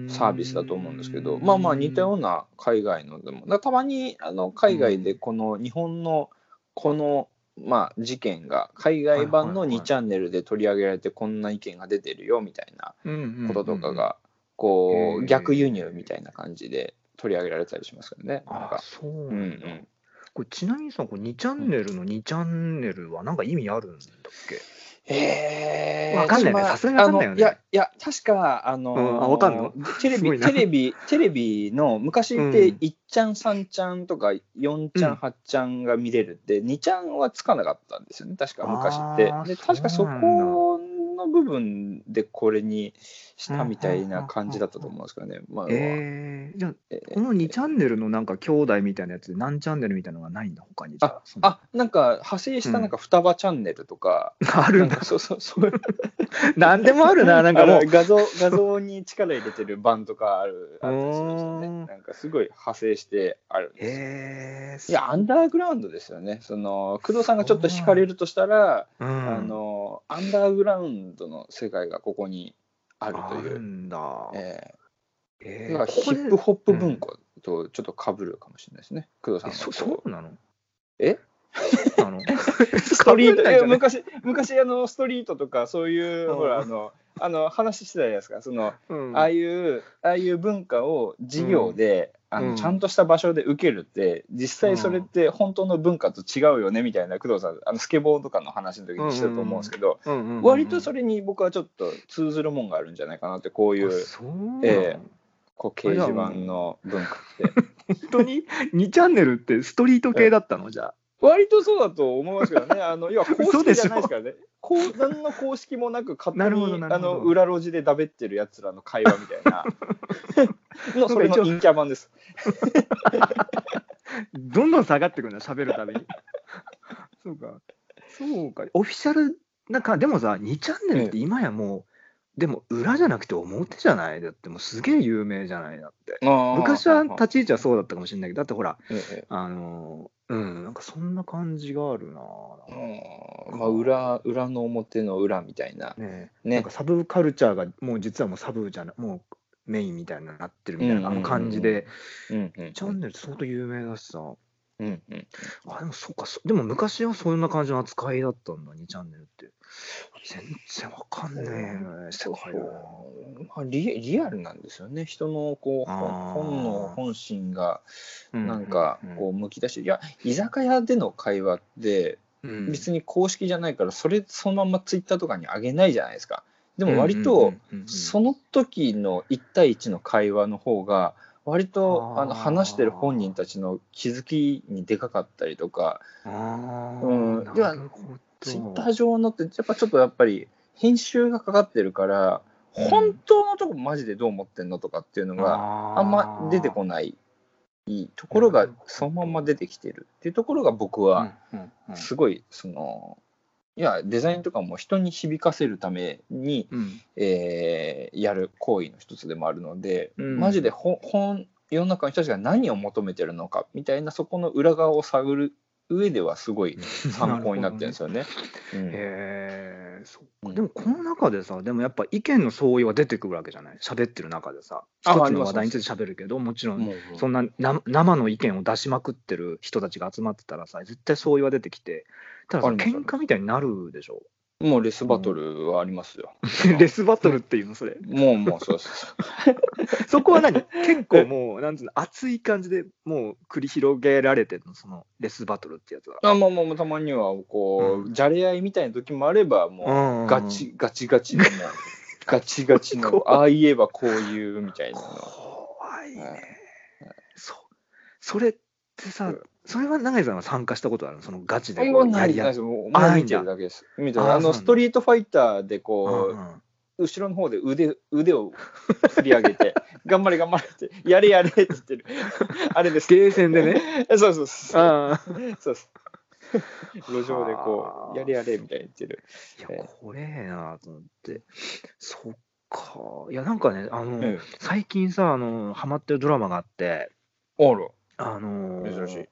Speaker 2: サービスだと思うんですけど、まあまあ似たような海外のでも、たまにあの海外でこの日本のこの、まあ、事件が海外版の
Speaker 1: はいはいはい。
Speaker 2: 2チャンネルで取り上げられてこんな意見が出てるよみたいな
Speaker 1: な
Speaker 2: こととかがこう逆輸入みたいな感じで取り上げられたりしますからね。なん
Speaker 1: あ
Speaker 2: か。
Speaker 1: そう
Speaker 2: うんう
Speaker 1: なん。これちなみにさ、これ2チャンネルの2チャンネルはなんか意味あるんだっけ？
Speaker 2: え
Speaker 1: わかんないね。
Speaker 2: まあ
Speaker 1: さすがにわかんないよね。
Speaker 2: いや、いや、確か、あのー
Speaker 1: うん。あわかんの？
Speaker 2: テレビ、テレビ、テレビの昔って
Speaker 1: うん。
Speaker 2: 1ちゃん、3ちゃんとか4ちゃん、
Speaker 1: うん。
Speaker 2: 8ちゃんが見れるって、2ちゃんはつかなかったんですよね、確か昔って。で、確かそこの部分でこれにしたみたいな感じだったと思うんですけどね。まあ、
Speaker 1: えー、じゃあ、
Speaker 2: えー
Speaker 1: この2チャンネルのなんか兄弟みたいなやつで何チャンネルみたいなのがないんだ、他に
Speaker 2: あ？あ、なんか派生したなんか双葉チャンネルとか、
Speaker 1: あるんだ。
Speaker 2: なんかそうそうそう。
Speaker 1: なんでもあるな、なんかもう。
Speaker 2: 画像画像に力入れてる版とかあるあるんですよね。
Speaker 1: うん
Speaker 2: なんかすごい派生してあるんです
Speaker 1: えー、
Speaker 2: いや、アンダーグラウンドですよね。その工藤さんがちょっと惹かれるとしたら、
Speaker 1: うん、
Speaker 2: あのアンダーグラウンドの世界がここにあると
Speaker 1: ある
Speaker 2: いう。
Speaker 1: んだ。
Speaker 2: え
Speaker 1: え。
Speaker 2: ーだからヒップホップ文化とちょっと被るかもしれないですね。工藤さん
Speaker 1: えそそうなの？
Speaker 2: え？
Speaker 1: そうなの？
Speaker 2: ストリート、昔、昔あのストリートとか、そういう、
Speaker 1: うん。
Speaker 2: ほら、あの、あの話してたじゃないですか、その、
Speaker 1: うん。
Speaker 2: ああいう、ああいう文化を授業で、あ
Speaker 1: うん。
Speaker 2: のちゃんとした場所で受けるって、実際それって本当の文化と違うよねみたいな、工藤さん、あのスケボーとかの話の時にしてたと思うんですけど、
Speaker 1: うんうんうんうん
Speaker 2: 割とそれに僕はちょっと通ずるもんがあるんじゃないかなって、こういうええこう掲示板の文化って。
Speaker 1: 本当に？2チャンネルってストリート系だったの？じゃあ。
Speaker 2: 割とそうだと思いますけどね、あの要は公式じゃないですからね、こう何の公式もなく、勝手にあの裏路地でだべってるやつらの会話みたいな、のそれの陰キャ版です。
Speaker 1: どんどん下がってくるんだ、喋るたびに。そうか。そうか。オフィシャル、なんか、でもさ、2チャンネルって今やもう、でも裏じゃなくて表じゃない？だってもうすげえ有名じゃない？だって。昔は立ち位置はそうだったかもしれないけど、だってほら、
Speaker 2: ええ
Speaker 1: あのーうん、なんかそんな感じがあるな。
Speaker 2: うんまあ、裏裏の表の裏みたいな。
Speaker 1: ね
Speaker 2: ね
Speaker 1: なんかサブカルチャーがもう実はもうサブじゃなもうメインみたいななってるみたいなあの感じで、
Speaker 2: うんうん
Speaker 1: チャンネル相当有名だしさ。
Speaker 2: うんうん。
Speaker 1: あ、でもそうか、そでも昔はそんな感じの扱いだったんだ、2チャンネルって。全然わかんねえ世界だな。
Speaker 2: そうまあ、リリアルなんですよね、人のこう本本能、本心がなんか
Speaker 1: うん。
Speaker 2: こうむき出し、いや、居酒屋での会話って、
Speaker 1: うん。
Speaker 2: 別に公式じゃないからそれそのままツイッターとかに上げないじゃないですか。でも割とその時の1対1の会話の方が割と
Speaker 1: あ
Speaker 2: の話してる本人たちの気づきにでかかったりとか。うん。
Speaker 1: なるほど。
Speaker 2: ツイッター上のってやっぱちょっとやっぱり編集がかかってるから
Speaker 1: うん。
Speaker 2: 本当のとこマジでどう思ってんのとかっていうのがあんま出てこないところがそのまんま出てきてるっていうところが僕は、すごいそのいやデザインとかも人に響かせるために、
Speaker 1: うん。
Speaker 2: えーやる行為の一つでもあるので、
Speaker 1: うん。
Speaker 2: マジでほ本世の中の人たちが何を求めてるのかみたいなそこの裏側を探る上ではすごい参考になってるんですよね。うん。
Speaker 1: へえでもこの中でさでもやっぱ意見の相違は出てくるわけじゃない？喋ってる中でさ。
Speaker 2: あ
Speaker 1: 一つの話題について喋るけどもちろんそんなな生の意見を出しまくってる人たちが集まってたらさ絶対相違は出てきてたださ
Speaker 2: あります
Speaker 1: 喧嘩みたいになるでしょ？
Speaker 2: もうレスバトルはありますよ。
Speaker 1: レスバトルっていうのそれ。
Speaker 2: もうもうそうです。
Speaker 1: そこは何？結構もうなんつうの熱い感じでもう繰り広げられてるの？そのレスバトルってやつは。
Speaker 2: あまあまあたまにはこう、
Speaker 1: うん。
Speaker 2: じゃれ合いみたいな時もあればもうガチガチガチのガチガチの
Speaker 1: 怖
Speaker 2: ああ言えばこういうみたいなの。
Speaker 1: 怖いね、
Speaker 2: はい
Speaker 1: そうそれってさ、
Speaker 2: うん
Speaker 1: それは永井さんは参加したことあるの？そのガチでこう。やり合っ
Speaker 2: もう
Speaker 1: あ
Speaker 2: 見てるだけです。見てるあのストリートファイターでこう、
Speaker 1: うんうん
Speaker 2: 後ろの方で腕腕を振り上げて 頑張れ頑張れってやれやれって言ってる。あれです。
Speaker 1: ゲーセンでね？
Speaker 2: そうそうそう。そうです。路上でこ
Speaker 1: はあ
Speaker 2: うやれやれみたいに言ってる。
Speaker 1: いや
Speaker 2: え
Speaker 1: 怖えなと思ってそっかいやなんかねあの、
Speaker 2: うん
Speaker 1: 最近さあのハマってるドラマがあって
Speaker 2: あら
Speaker 1: あの
Speaker 2: 珍しい。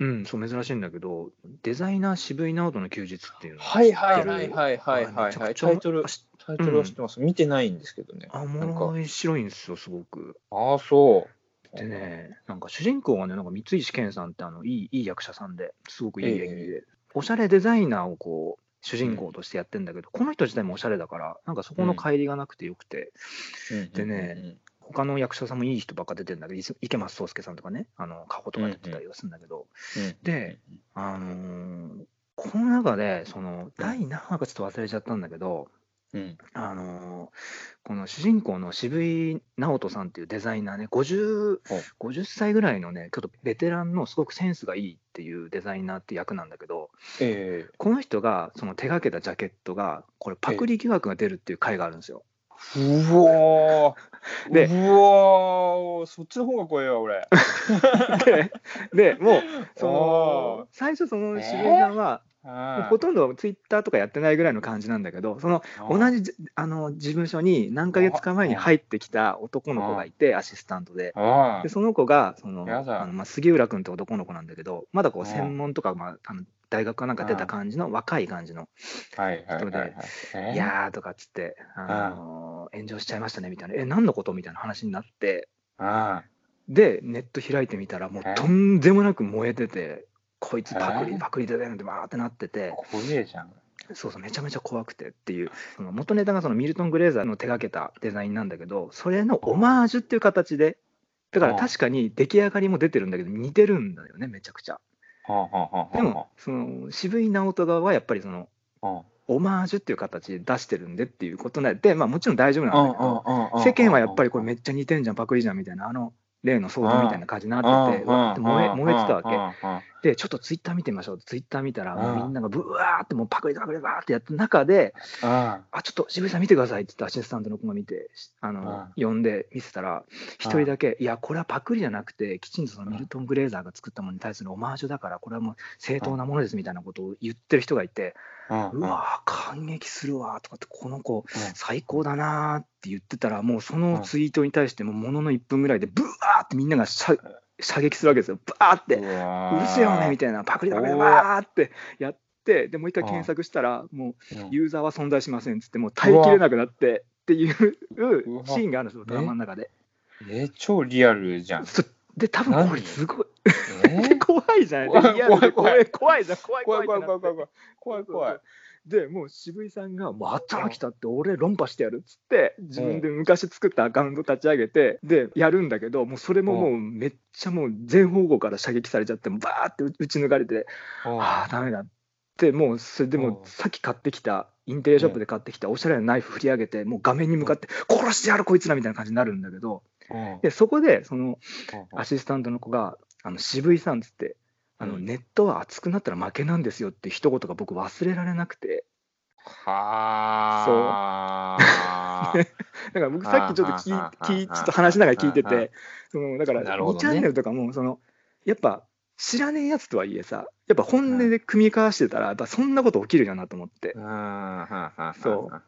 Speaker 1: うんそう珍しいんだけどデザイナー渋井直人の休日っていうの
Speaker 2: はいはいはいはいはいはい。タイトルタイトルは知ってます。見てないんですけどね。
Speaker 1: あ面白いんですよすごく。
Speaker 2: ああそう。
Speaker 1: でねなんか主人公がねなんか三石健さんってあのいいいい役者さんですごくいい演技で、おしゃれデザイナーをこう主人公としてやってんだけど、この人自体もおしゃれだからなんかそこの乖離がなくてよくて、でね他の役者さんもいい人ばっか出てるんだけど、池松壮亮さんとかね、あの、カホとか出てたりはするんだけど、で、あのーこの中で、その、第何話かちょっと忘れちゃったんだけど、
Speaker 2: うん。
Speaker 1: あのーこの主人公の渋井直人さんっていうデザイナーね、50,
Speaker 2: ほう。
Speaker 1: 50歳ぐらいのね、ちょっとベテランのすごくセンスがいいっていうデザイナーって役なんだけど、
Speaker 2: え。
Speaker 1: この人がその手掛けたジャケットが、これ、パクリ疑惑が出るっていう回があるんですよ。
Speaker 2: えうわー。
Speaker 1: で
Speaker 2: うわー。そっちの方が怖いわ俺。
Speaker 1: で、でもう、そ
Speaker 2: お
Speaker 1: の最初、その渋井さんは、もうほとんどツイッターとかやってないぐらいの感じなんだけど、その同じじあの事務所に何ヶ月か前に入ってきた男の子がいて、アシスタントで。
Speaker 2: あ
Speaker 1: でその子がそのあの、まあ、杉浦君って男の子なんだけど、まだこう
Speaker 2: うん。
Speaker 1: 専門とか、まあ、あの大学かなんか出た感じの若い感じの、人で
Speaker 2: え
Speaker 1: いやーとかっつって、あの炎上しちゃいましたねみたいな、え、何のこと？みたいな話になって、
Speaker 2: あ
Speaker 1: で、ネット開いてみたら、もう
Speaker 2: え？
Speaker 1: とんでもなく燃えてて、こいつパクリ、
Speaker 2: え
Speaker 1: パクリでねってバーってなってて、
Speaker 2: 怖えじゃん。
Speaker 1: そうそう、めちゃめちゃ怖くてっていう、その元ネタがそのミルトン・グレーザーの手がけたデザインなんだけど、それのオマージュっていう形で、だから確かに出来上がりも出てるんだけど、似てるんだよね、めちゃくちゃ。でも、その渋井直人側はやっぱりその、
Speaker 2: は
Speaker 1: オマージュっていう形で出してるんでっていうことなんで、まあもちろん大丈夫なんだけど、
Speaker 2: あ
Speaker 1: 世間はやっぱりこれめっちゃ似てんじゃん、パクリじゃんみたいな、あの例の騒動みたいな感じになってて、うわーって燃え燃えてたわけ。
Speaker 2: け
Speaker 1: で、ちょっとツイッター見てみましょう。ツイッター見たら、もう
Speaker 2: うん
Speaker 1: みんながブワーってもうパクリパクリバーってやった中で、
Speaker 2: あ
Speaker 1: あ、ちょっと渋井さん見てくださいって言ってアシスタントの子が見て、あの、呼んで見せたら、一人だけ、いや、これはパクリじゃなくて、きちんとそのミルトン・グレーザーが作ったものに対するオマージュだから、これはもう正当なものですみたいなことを言ってる人がいて、うわー、感激するわーとかって、この子、最高だなーって言ってたら、もうそのツイートに対しても、ものの1分ぐらいで、ブワーってみんながしゃ射撃するわけですよ、バーって。うるせえよねみたいな、パクリだパクリだ、わーってやって、でもう一回検索したら、もうユーザーは存在しませんっつって、もう耐えきれなくなってっていうシーンがあるんですよ、ドラマの中で。
Speaker 2: え超リアルじゃん。
Speaker 1: そで、多分これ、すごい、
Speaker 2: え
Speaker 1: 怖いじゃない？
Speaker 2: 怖い
Speaker 1: リアルで
Speaker 2: 怖い
Speaker 1: 怖い。じゃん、怖い
Speaker 2: 怖
Speaker 1: 怖い怖い
Speaker 2: い怖い怖い怖い。怖い怖い
Speaker 1: で、もう渋井さんが、もうあったら来たって、俺論破してやるっつって、自分で昔作ったアカウント立ち上げて、で、やるんだけど、もうそれももうめっちゃもう全方向から射撃されちゃって、もうバーって打ち抜かれて、ああ、ダメだって、もうそれでも
Speaker 2: うん。
Speaker 1: さっき買ってきた、インテリアショップで買ってきたおしゃれなナイフ振り上げて、もう画面に向かって、殺してやるこいつらみたいな感じになるんだけど、でそこでそのアシスタントの子が、あの渋井さんっつって、あの
Speaker 2: うん
Speaker 1: ネットは熱くなったら負けなんですよって一言が僕忘れられなくて、
Speaker 2: はあ。
Speaker 1: だから僕さっきちょっと聞聞いちょっと話しながら聞いてて、そのだから2
Speaker 2: なるほどね。
Speaker 1: チャンネルとかも、そのやっぱ知らねえやつとはいえさ、やっぱ本音で組み交わしてたら、やっぱそんなこと起きるよなと思って。そう。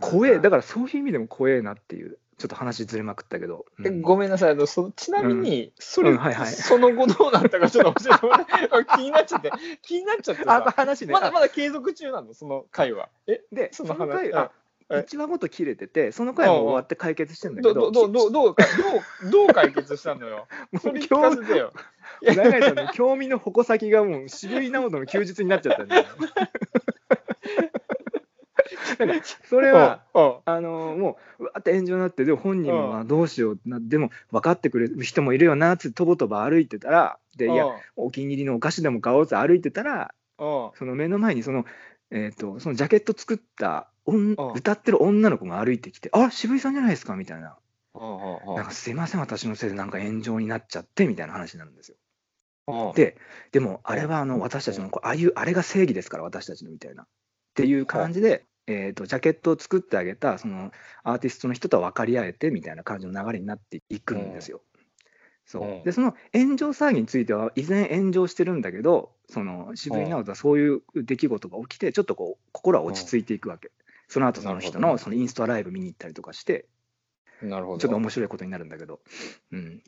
Speaker 1: 怖え、だからそういう意味でも怖えなっていう、ちょっと話ずれまくったけど。
Speaker 2: え
Speaker 1: うん。
Speaker 2: ごめんなさい。あのそちなみに、それ、
Speaker 1: うんはいはい。
Speaker 2: その後どうなったかちょっと教えてもらって。気になっちゃって気になっちゃって
Speaker 1: あ、
Speaker 2: さ
Speaker 1: 話ね。
Speaker 2: まだまだ継続中なの？その回はえ
Speaker 1: で、
Speaker 2: その
Speaker 1: 回、
Speaker 2: うん
Speaker 1: あ、一話ごと切れてて、その回も終わって解決してんだけど、
Speaker 2: どどどどどうかどうどう解決したのよ？それ聞かせてよ。
Speaker 1: 長井さんの興味の矛先がもう渋い直人の休日になっちゃったんだよ。それは、あのもう、うわって炎上になって、でも本人もまあどうしような、でも分かってくれる人もいるよなって、とぼとぼ歩いてたら、でいや、お気に入りのお菓子でも買おうって歩いてたら、
Speaker 2: うん。
Speaker 1: その目の前にその、えー、とそのジャケット作った歌ってる女の子が歩いてきて、あ渋井さんじゃないですかみたいな、
Speaker 2: うん
Speaker 1: なんかすいません、私のせいでなんか炎上になっちゃってみたいな話になるんですよ。
Speaker 2: うん。
Speaker 1: で、でもあれはあの私たちのああいうあれが正義ですから、私たちのみたいな。っていう感じで、えー、とジャケットを作ってあげたそのアーティストの人とは分かり合えてみたいな感じの流れになっていくんですよ。そう。
Speaker 2: うん。
Speaker 1: でその炎上騒ぎについては依然炎上してるんだけどその渋井直人はそういう出来事が起きてちょっとこう心は落ち着いていくわけ。その後その人のそのインスタライブ見に行ったりとかして
Speaker 2: なるほど。
Speaker 1: ちょっと面白いことになるんだけど、うん、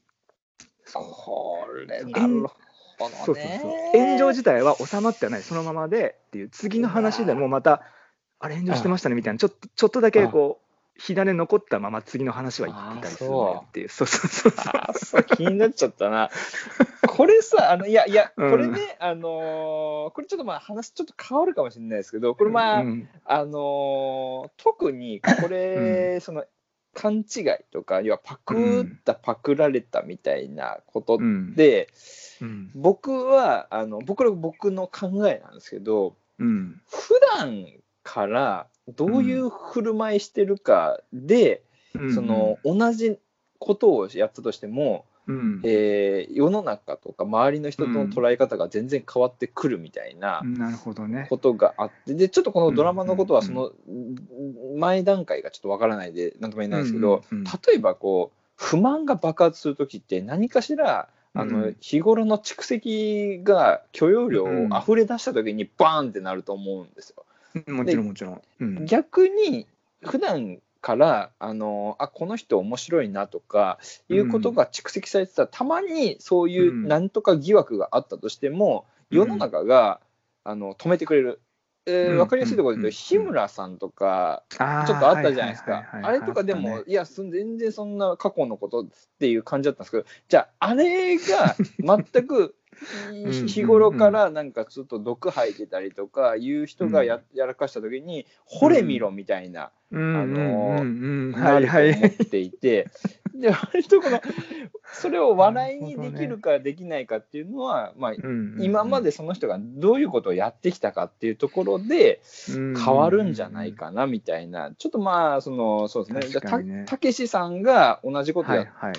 Speaker 2: これ
Speaker 1: ん
Speaker 2: なるほど
Speaker 1: そうそう
Speaker 2: ね
Speaker 1: そう。炎上自体は収まってはない。そのままでっていう次の話でもまたあれ炎上してましたねみたいな。ちょっとちょっとだけこう火種残ったまま次の話は言ってたりするのよっていう。そう。そうそうそう
Speaker 2: 気になっちゃったな。これさ、あのいやいや、
Speaker 1: うん。
Speaker 2: これね、あのーこれちょっとまあ話ちょっと変わるかもしれないですけど、これまあ、
Speaker 1: うん。
Speaker 2: あのー特にこれ、その勘違いとか要はパクったパクられたみたいなこと
Speaker 1: うん。
Speaker 2: で、
Speaker 1: うん。
Speaker 2: 僕はあの僕ら僕の考えなんですけど
Speaker 1: うん。
Speaker 2: 普段からどういう振る舞いしてるかで、
Speaker 1: うん
Speaker 2: その同じことをやったとしても、
Speaker 1: うん。
Speaker 2: えー世の中とか周りの人との捉え方が全然変わってくるみたいな
Speaker 1: なるほどね。
Speaker 2: ことがあってでちょっとこのドラマのことは
Speaker 1: うん
Speaker 2: その前段階がちょっとわからないで何とも言えないですけど、
Speaker 1: うんうんうん。
Speaker 2: 例えばこう不満が爆発する時って何かしらあの、
Speaker 1: うん。
Speaker 2: 日頃の蓄積が許容量を溢れ出した時にバーンってなると思うんですよ。
Speaker 1: もちろんもちろん。うん。
Speaker 2: 逆に普段からあのあこの人面白いなとかいうことが蓄積されてたら、たまにそういう
Speaker 1: うん。
Speaker 2: なんとか疑惑があったとしても、世の中があの止めてくれる。えー
Speaker 1: うん。
Speaker 2: 分かりやすいところで言うと、
Speaker 1: うん。
Speaker 2: 日村さんとかちょっとあったじゃないですか。あれとかでも、いやす全然そんな過去のことっていう感じだったんですけどじゃああれが 全く
Speaker 1: うん
Speaker 2: 日頃からなんかちょっと毒吐いてたりとかいう人がや,、やらかした時に「惚れみろ」みたいな、
Speaker 1: うん。
Speaker 2: あのー
Speaker 1: はいはい。
Speaker 2: 思っていて、で割とこのそれを笑いにできるかできないかっていうのは、まあ、今までその人がどういうことをやってきたかっていうところで
Speaker 1: 変
Speaker 2: 変わるんじゃないかなみたいな、ちょっとまあそのそうですね。たたけしさんが同じことやっ
Speaker 1: はいはい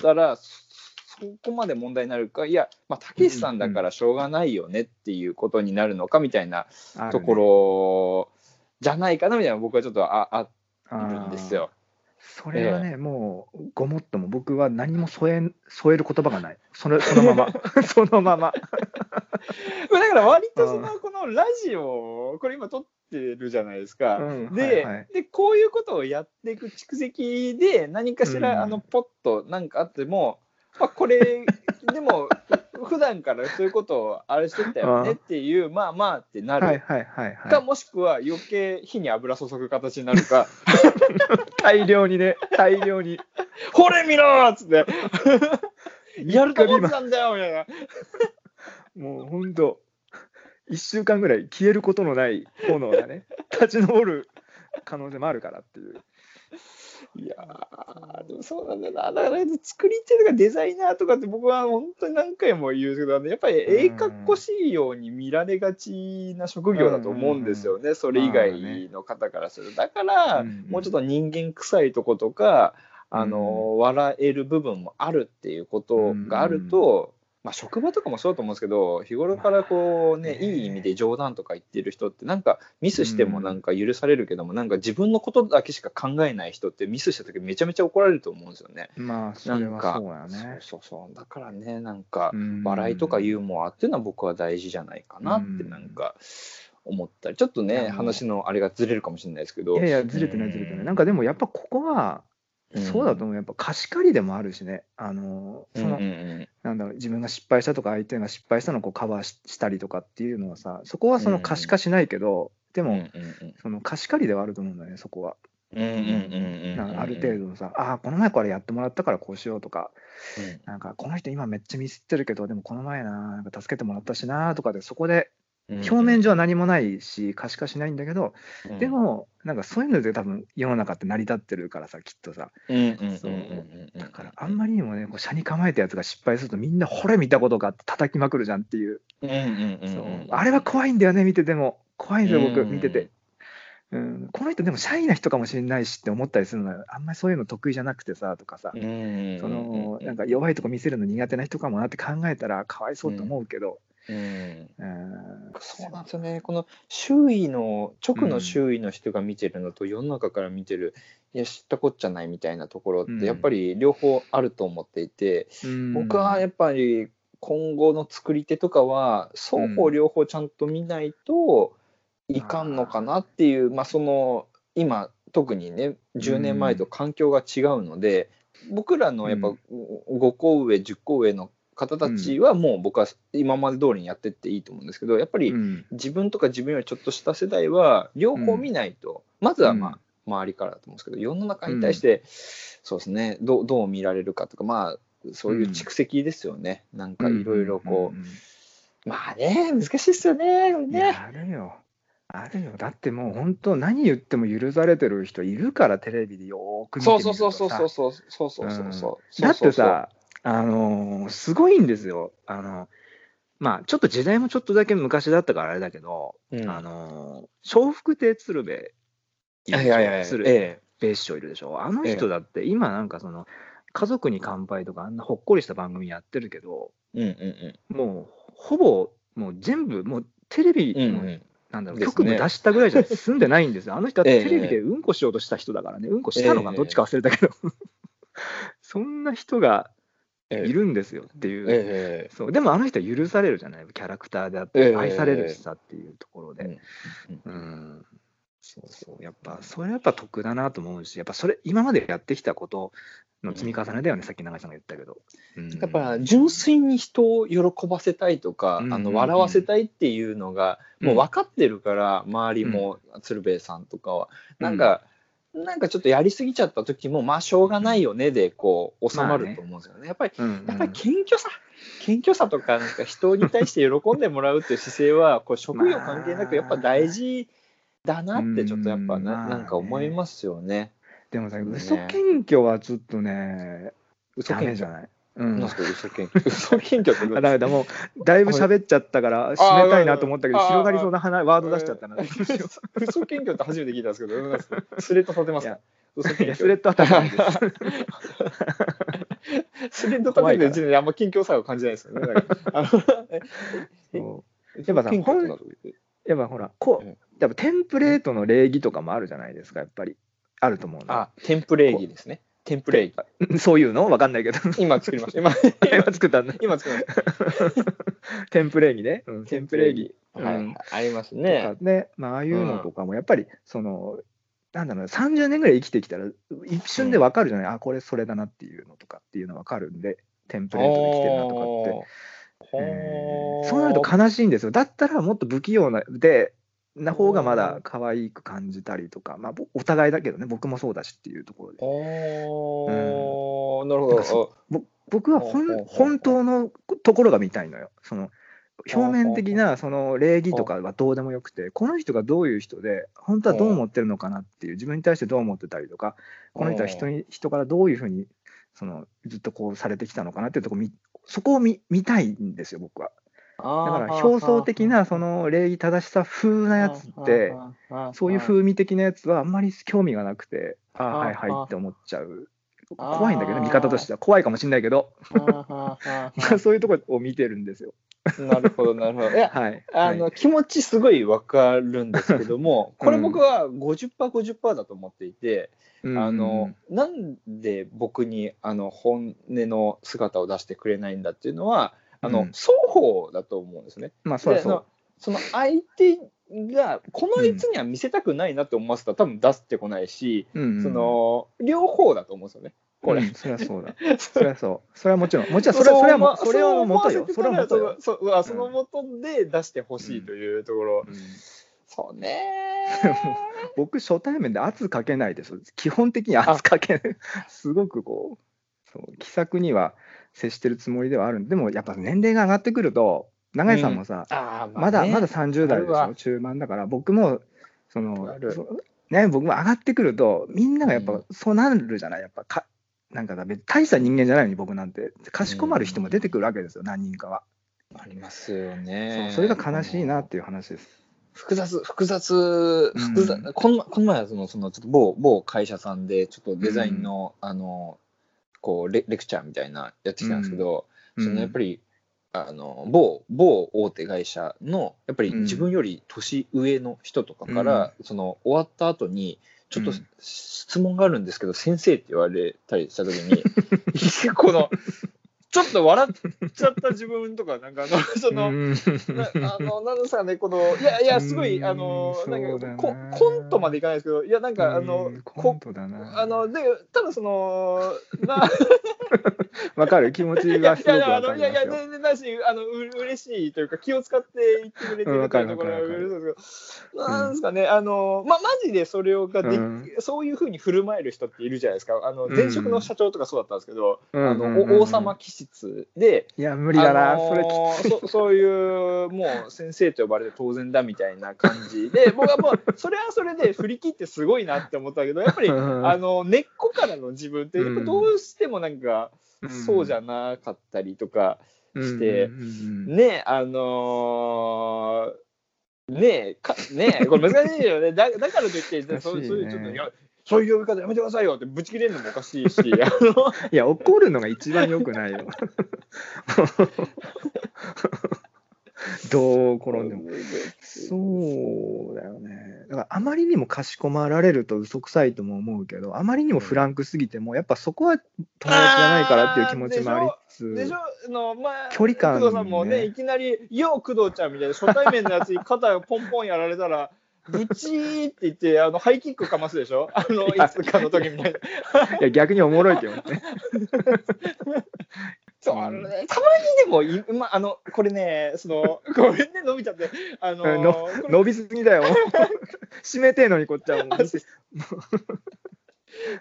Speaker 2: たら、そそこまで問題になるかいやまあたけしさんだからしょうがないよねっていうことになるのかみたいなところじゃないかなみたいな僕はちょっとああるんですよ。
Speaker 1: それはね、もうごもっとも。僕は何も添え添える言葉がない。それそのまま。そのまま。
Speaker 2: だから割とそのこのラジオこれ今撮ってるじゃないですか。
Speaker 1: うん
Speaker 2: で,、
Speaker 1: はいはい。
Speaker 2: でこういうことをやっていく蓄積で何かしら、
Speaker 1: うん。
Speaker 2: あのポッとなんかあっても、まあ、これでもふ 普段からそういうことをあれしてたよねっていうまあまあってなる、
Speaker 1: はいはいはいは
Speaker 2: か
Speaker 1: い
Speaker 2: もしくは余計火に油注ぐ形になるか。
Speaker 1: 大量にね。大量に「
Speaker 2: ほれ見ろ!」っつって「やると思ってたんだよ」みたいな。
Speaker 1: もうほんと。1週間ぐらい消えることのない炎がね立ち上る可能性もあるからっていう
Speaker 2: いやーでもそうなんだよな。だから作り手とかデザイナーとかって僕は本当に何回も言うんですけど、やっぱりええかっこしいように見られがちな職業だと思うんですよね、それ以外の方からすると。だから、
Speaker 1: うん
Speaker 2: もうちょっと人間臭いとことか、あの笑える部分もあるっていうことがあると、まあ、職場とかもそうだと思うんですけど日頃からこうね、
Speaker 1: まあね
Speaker 2: いい意味で冗談とか言ってる人ってなんかミスしてもなんか許されるけども、なんか自分のことだけしか考えない人ってミスした時めちゃめちゃ怒られると思うんですよね。
Speaker 1: まあそれはそうやね。
Speaker 2: そうそうそう。だからねなんか
Speaker 1: うん。
Speaker 2: 笑いとかユーモアっていうのは僕は大事じゃないかなって
Speaker 1: うん。
Speaker 2: なんか思ったり。ちょっとね話のあれがずれるかもしれないですけど。
Speaker 1: いやいやずれてないずれてない。なんかでもやっぱここはそうだと思う。やっぱ貸し借りでもあるしね。あのその、
Speaker 2: うんうん
Speaker 1: なんだろう自分が失敗したとか相手が失敗したのをこうカバーししたりとかっていうのはさそこはその可視化しないけど、でも、
Speaker 2: うんうんうん。
Speaker 1: その貸し借りではあると思うんだよねそこは、ある程度のさああこの前これやってもらったからこうしようとか。
Speaker 2: うん。
Speaker 1: なんかこの人今めっちゃミスってるけどでもこの前ななんか助けてもらったしなとかでそこで表面上は何もないし可視化しないんだけど、でもなんかそういうので多分世の中って成り立ってるからさきっとさ。だからあんまりにもねこう車に構えたやつが失敗するとみんなほれ見たことがあって叩きまくるじゃんっていう,、あれは怖いんだよね見てても。怖いんですよ僕
Speaker 2: うん
Speaker 1: 見てて、うん、この人でもシャイな人かもしれないしって思ったりするのよ。あんまりそういうの得意じゃなくてさとかさ、
Speaker 2: うんうんうん。
Speaker 1: そのなんか弱いとこ見せるの苦手な人かもなって考えたらかわいそうと思うけど、
Speaker 2: うん。
Speaker 1: うん。
Speaker 2: そうなんですよね。この周囲の直の周囲の人が見てるのと世の中から見てる、いや知ったこっちゃないみたいなところっ
Speaker 1: うん。
Speaker 2: てやっぱり両方あると思っていて、
Speaker 1: うん。
Speaker 2: 僕はやっぱり今後の作り手とかは双方両方ちゃんと見ないといかんのかなっていう、まあその今特にね10年前と環境が違うので、僕らのやっぱ5個上10個上の方たちはもう僕は今まで通りにやってっていいと思うんですけどやっぱり
Speaker 1: うん。
Speaker 2: 自分とか自分よりちょっとした世代は両方見ないと、まずはまあ、周りからだと思うんですけど世の中に対して、そうですねどうどう見られるかとかまあそういう蓄積ですよね、なんかいろいろこう、
Speaker 1: んんん
Speaker 2: まあね難しいですよねね。
Speaker 1: やあるよ。あるよ。だってもう本当、何言っても許されてる人いるから、テレビでよーく見て
Speaker 2: そう
Speaker 1: みると
Speaker 2: そうそうそうそう
Speaker 1: さ
Speaker 2: そうそうそうそうそう
Speaker 1: だってさ、あのーすごいんですよ。あのまあ、ちょっと時代もちょっとだけ昔だったからあれだけど、
Speaker 2: うん。
Speaker 1: あのー笑福亭鶴瓶いるでしょ
Speaker 2: え
Speaker 1: 瓶師匠いるでしょ？あの人だって今なんかその、家族に乾杯とかあんなほっこりした番組やってるけど、
Speaker 2: えうんうん。
Speaker 1: もうほぼもう全部もうテレビの、
Speaker 2: うんうん。うん
Speaker 1: なんだろう局部出したぐらいじゃ済んでないんですよ。あの人だっ
Speaker 2: ええ。
Speaker 1: てテレビでうんこしようとした人だからね、うんこしたのか
Speaker 2: ええ。
Speaker 1: どっちか忘れたけど、そんな人が
Speaker 2: ええ
Speaker 1: いるんですよっていう。
Speaker 2: え
Speaker 1: そう。でもあの人は許されるじゃない？キャラクターであっ
Speaker 2: ええ
Speaker 1: て愛されるしさっていうところ
Speaker 2: え
Speaker 1: で、うん。そうそう。やっぱそれはやっぱ得だなと思うしやっぱそれ今までやってきたことの積み重ねだよね、さっき永井さんが言ったけど、うん。
Speaker 2: やっぱ純粋に人を喜ばせたいとか、
Speaker 1: うん。
Speaker 2: あの笑わせたいっていうのがもう分かってるから、周りも鶴瓶さんとかは、なんか、なんかちょっとやりすぎちゃった時もまあしょうがないよねでこう収まると思うんですよね。やっぱり
Speaker 1: うんうん。
Speaker 2: やっぱり謙虚さ謙虚さとかなんか人に対して喜んでもらうっていう姿勢はこう職業関係なくやっぱ大事だなってちょっとやっぱな,、
Speaker 1: うんまあね。
Speaker 2: なんか思いますよね。
Speaker 1: でもさ、
Speaker 2: ね。
Speaker 1: 嘘謙虚はちょっとね、ダ
Speaker 2: 嘘謙虚
Speaker 1: メじゃない？うん。
Speaker 2: なんすか嘘 謙虚嘘謙虚って
Speaker 1: あだからもう、だいぶ喋っちゃったから、締めたいなと思ったけど、広がりそうな話ワード出しちゃったな。
Speaker 2: 嘘謙虚って初めて聞いたんですけど、スレッド立てますか？
Speaker 1: スレッドあたりなんです。
Speaker 2: スレッド立てるうちにあんま近況さを感じないですよね。
Speaker 1: やっぱさやっぱほら、こう
Speaker 2: うん、
Speaker 1: やっぱテンプレートの礼儀とかもあるじゃないですか、やっぱり。あると思うの。
Speaker 2: あ、テンプレーギですね。テンプレーギ。
Speaker 1: そういうの？わかんないけど。
Speaker 2: 今作りました。今、
Speaker 1: 今作ったんだ。
Speaker 2: 今作りました。
Speaker 1: テンプレー儀ね。うんテンプレー儀。
Speaker 2: はい、
Speaker 1: うん
Speaker 2: ありますね。
Speaker 1: ね、まあ、ああいうのとかもやっぱりその、なんだろうな30年ぐらい生きてきたら一瞬でわかるじゃない、あこれそれだなっていうのとかっていうのわかるんでテンプレートで生きてるなとかって、えーそうなると悲しいんですよだったらもっと不器用なでな方がまだ可愛く感じたりとか、まあ、ぼお互いだけどね僕もそうだしっていうところで
Speaker 2: おーなるほど。
Speaker 1: 僕は本本当のところが見たいのよ。その表面的なその礼儀とかはどうでもよくて、この人がどういう人で、本当はどう思ってるのかなっていう、自分に対してどう思ってたりとか、この人は人に人からどういうふうにそのずっとこうされてきたのかなっていうとこそこを見見たいんですよ、僕は。だから表層的なその礼儀正しさ風なやつって、そういう風味的なやつはあんまり興味がなくて、ああ、はいはいって思っちゃう。怖いんだけど、見方としては。怖いかもしれないけど、そういうところを見てるんですよ。
Speaker 2: なるほど、なるほど。いや、
Speaker 1: はい。
Speaker 2: あの、
Speaker 1: はい
Speaker 2: 気持ちすごいわかるんですけども、これ僕は50%、50%だと思っていて、あの、なんで僕にあの本音の姿を出してくれないんだっていうのは、あの、
Speaker 1: うん
Speaker 2: 双方だと思うんですね。
Speaker 1: まあ、そりゃそ
Speaker 2: であのその相手がこのいつには見せたくないなって思わせたら多分出してこないし、
Speaker 1: う。うん
Speaker 2: そ、の両方だと思うんですよね。これ。
Speaker 1: うんそりゃそうだ。そりゃそう。それはもちろん、もちろん、それそれはもそれはもとよ。そ
Speaker 2: そ
Speaker 1: れはもとよ。
Speaker 2: そのそそのもとで出してほしいというところ。
Speaker 1: うん
Speaker 2: そうね
Speaker 1: 僕、初対面で圧かけないです。基本的に圧かけない。すごくこう、そう気さくには接してるつもりではあるんで、でもやっぱ年齢が上がってくると、永井さんもさ、
Speaker 2: あー
Speaker 1: まだ、
Speaker 2: ね。
Speaker 1: まだ30代でしょ、中盤だから、僕も、そのね、僕も上がってくると、みんながやっぱ
Speaker 2: うん。
Speaker 1: そうなるじゃない、やっぱか、なんかさ、別に大した人間じゃないの？に、僕なんて、かしこまる人も出てくるわけですよ、何人かは。
Speaker 2: ありますよね。
Speaker 1: それが悲しいなっていう話です。
Speaker 2: 複雑、複雑、複雑、
Speaker 1: うん
Speaker 2: このこの前はその、そのちょっと某某会社さんで、ちょっとデザインの、あの、こうレ、レクチャーみたいなやってきたんですけど、そのやっぱ
Speaker 1: り、
Speaker 2: り、あの某某大手会社のやっぱり
Speaker 1: うん。
Speaker 2: 自分より年上の人とかから、その終わった後にちょっと
Speaker 1: うん。
Speaker 2: 質問があるんですけど、先生って言われたりした時に このちょっと笑っちゃった自分とかなんかあの その、
Speaker 1: うん。
Speaker 2: なあのなんですかね、このいやいや、すごい、
Speaker 1: うん
Speaker 2: あのな。んかココントまでいかないですけど、いや、なんか、あの
Speaker 1: うん、コ
Speaker 2: こ
Speaker 1: ントだな。
Speaker 2: あのでただその、な
Speaker 1: わかる。気持ち
Speaker 2: いや
Speaker 1: はすごく
Speaker 2: いやあ
Speaker 1: わか
Speaker 2: のいやいや
Speaker 1: りますよ。
Speaker 2: 全然だしあのう嬉しいというか気を使って言ってくれてるというところが
Speaker 1: わかる
Speaker 2: 嬉しいですけどなんですかねあのまマジでそれをがでそういうふうに振る舞える人っているじゃないですか。あの
Speaker 1: うん。
Speaker 2: 前職の社長とかそうだったんですけど、
Speaker 1: うん。
Speaker 2: あの王様気質で
Speaker 1: いや、無理だな、
Speaker 2: あのー
Speaker 1: それ。
Speaker 2: そ そういうもう先生と呼ばれて当然だみたいな感じで 僕はもうそれはそれで振り切ってすごいなって思ったけどやっぱり
Speaker 1: うん。
Speaker 2: あの根っこからの自分ってやっぱどうしてもなんかそうじゃなかったりとかして
Speaker 1: うんうんうんうん。
Speaker 2: ねあのーねかねこれ難しいよね。だだからといって そういうちょっとそういう呼び方やめてくださいよってぶち切れるのもおかしいし あの
Speaker 1: いや、怒るのが一番良くないよ。どう転んでも。そうだよね。だからあまりにもかしこまられると嘘くさいとも思うけど、あまりにもフランクすぎても、やっぱそこは友達じゃないからっていう気持ちもありつつ
Speaker 2: でしょ、あのまあ、
Speaker 1: 距離感
Speaker 2: 工藤さんもね、
Speaker 1: ね
Speaker 2: いきなり、よう工藤ちゃんみたいな初対面のやつに肩をポンポンやられたら、ブチーって言って、あのハイキックかますでしょ、あのいつかの時みたいな。
Speaker 1: いや、逆におもろいけどね。
Speaker 2: そうあのね、たまにでもい、まあ、あのこれね、そのごめんね、伸びちゃって、あの
Speaker 1: の
Speaker 2: これ
Speaker 1: 伸びすぎだよ。締めてえのにこっちはもう。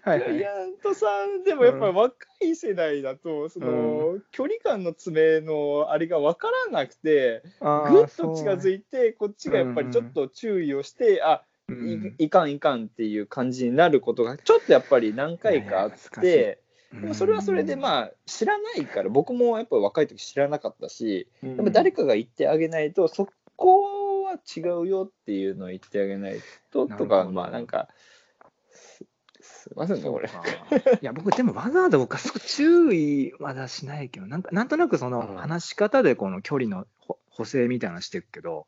Speaker 1: はいはい。
Speaker 2: ジャイアントさんでもやっぱり若い世代だと、その距離感の詰めのあれが分からなくて、ぐっと近づいて、こっちがやっぱりちょっと注意をして、あ
Speaker 1: うん。
Speaker 2: いいかんいかんっていう感じになることがちょっとやっぱり何回かあって、でもそれはそれでまあ知らないから、僕もやっぱり若い時知らなかったし、
Speaker 1: うん。
Speaker 2: やっぱ誰かが言ってあげないと、そこは違うよっていうのを言ってあげないととか、まあなんか、すすいませんね、
Speaker 1: いや僕でもわざわざ僕は注意はだしないけどなんかなんとなくその
Speaker 2: うん。
Speaker 1: 話し方でこの距離のほ補正みたいなのしてるけど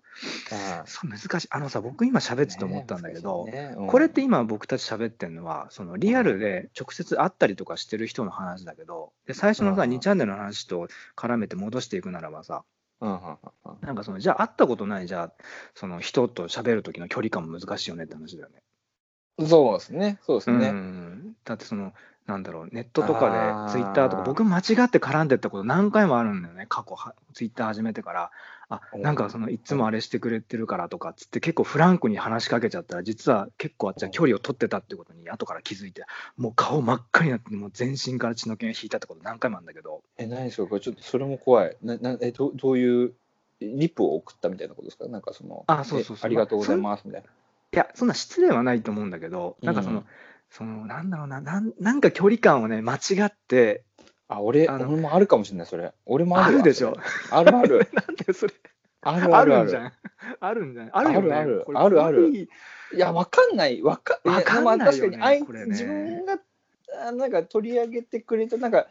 Speaker 2: あ
Speaker 1: そう難しい。あのさ僕今喋ってて思ったんだけど、
Speaker 2: ね
Speaker 1: これって今僕たち喋ってるのはそのリアルで直接会ったりとかしてる人の話だけどで最初のさ
Speaker 2: うん。
Speaker 1: 2チャンネルの話と絡めて戻していくならばさ
Speaker 2: うんうんうんうん。
Speaker 1: なんかそのじゃあ会ったことないじゃあその人と喋る時の距離感も難しいよねって話だよね。
Speaker 2: そうですね、そうです
Speaker 1: う
Speaker 2: ね。
Speaker 1: ん、だってそのなんだろうネットと
Speaker 2: あ
Speaker 1: か
Speaker 2: ー。
Speaker 1: でツイッターとか僕間違って絡んでったこと何回もあるんだよね。過去はツイッター始めてから。あ
Speaker 2: お
Speaker 1: なんかそのいつもあれしてくれてるからとかっつって結構フランクに話しかけちゃったら実は結構あっちは距離を取ってたってことに後から気づいてもう顔真っ赤になってもう全身から血の気が引いたってこと何回もあるんだけど。
Speaker 2: え、何ですか、これちょっとそれも怖い。ななえどどういうリップを送ったみたいなことですか？なんかその、
Speaker 1: あそうそうそう。
Speaker 2: えありがとうございますみたいな。
Speaker 1: いやそんな失礼はないと思うんだけどなんかその、
Speaker 2: うん
Speaker 1: そのなんだろうななんなんか距離感をね間違って
Speaker 2: あ、俺、
Speaker 1: あの
Speaker 2: 俺もあるかもしれない、それ。俺もあるわ
Speaker 1: あるでしょ？
Speaker 2: あるある。
Speaker 1: なんでそれ？
Speaker 2: あるあるある。
Speaker 1: んじゃん。あるんじゃん。あるよね。
Speaker 2: あるあるあるある
Speaker 1: 怖い
Speaker 2: いや、わかんない。わか
Speaker 1: わかんないよね
Speaker 2: まあ、確かにあい
Speaker 1: ね
Speaker 2: 自分があなんか取り上げてくれた、なんか、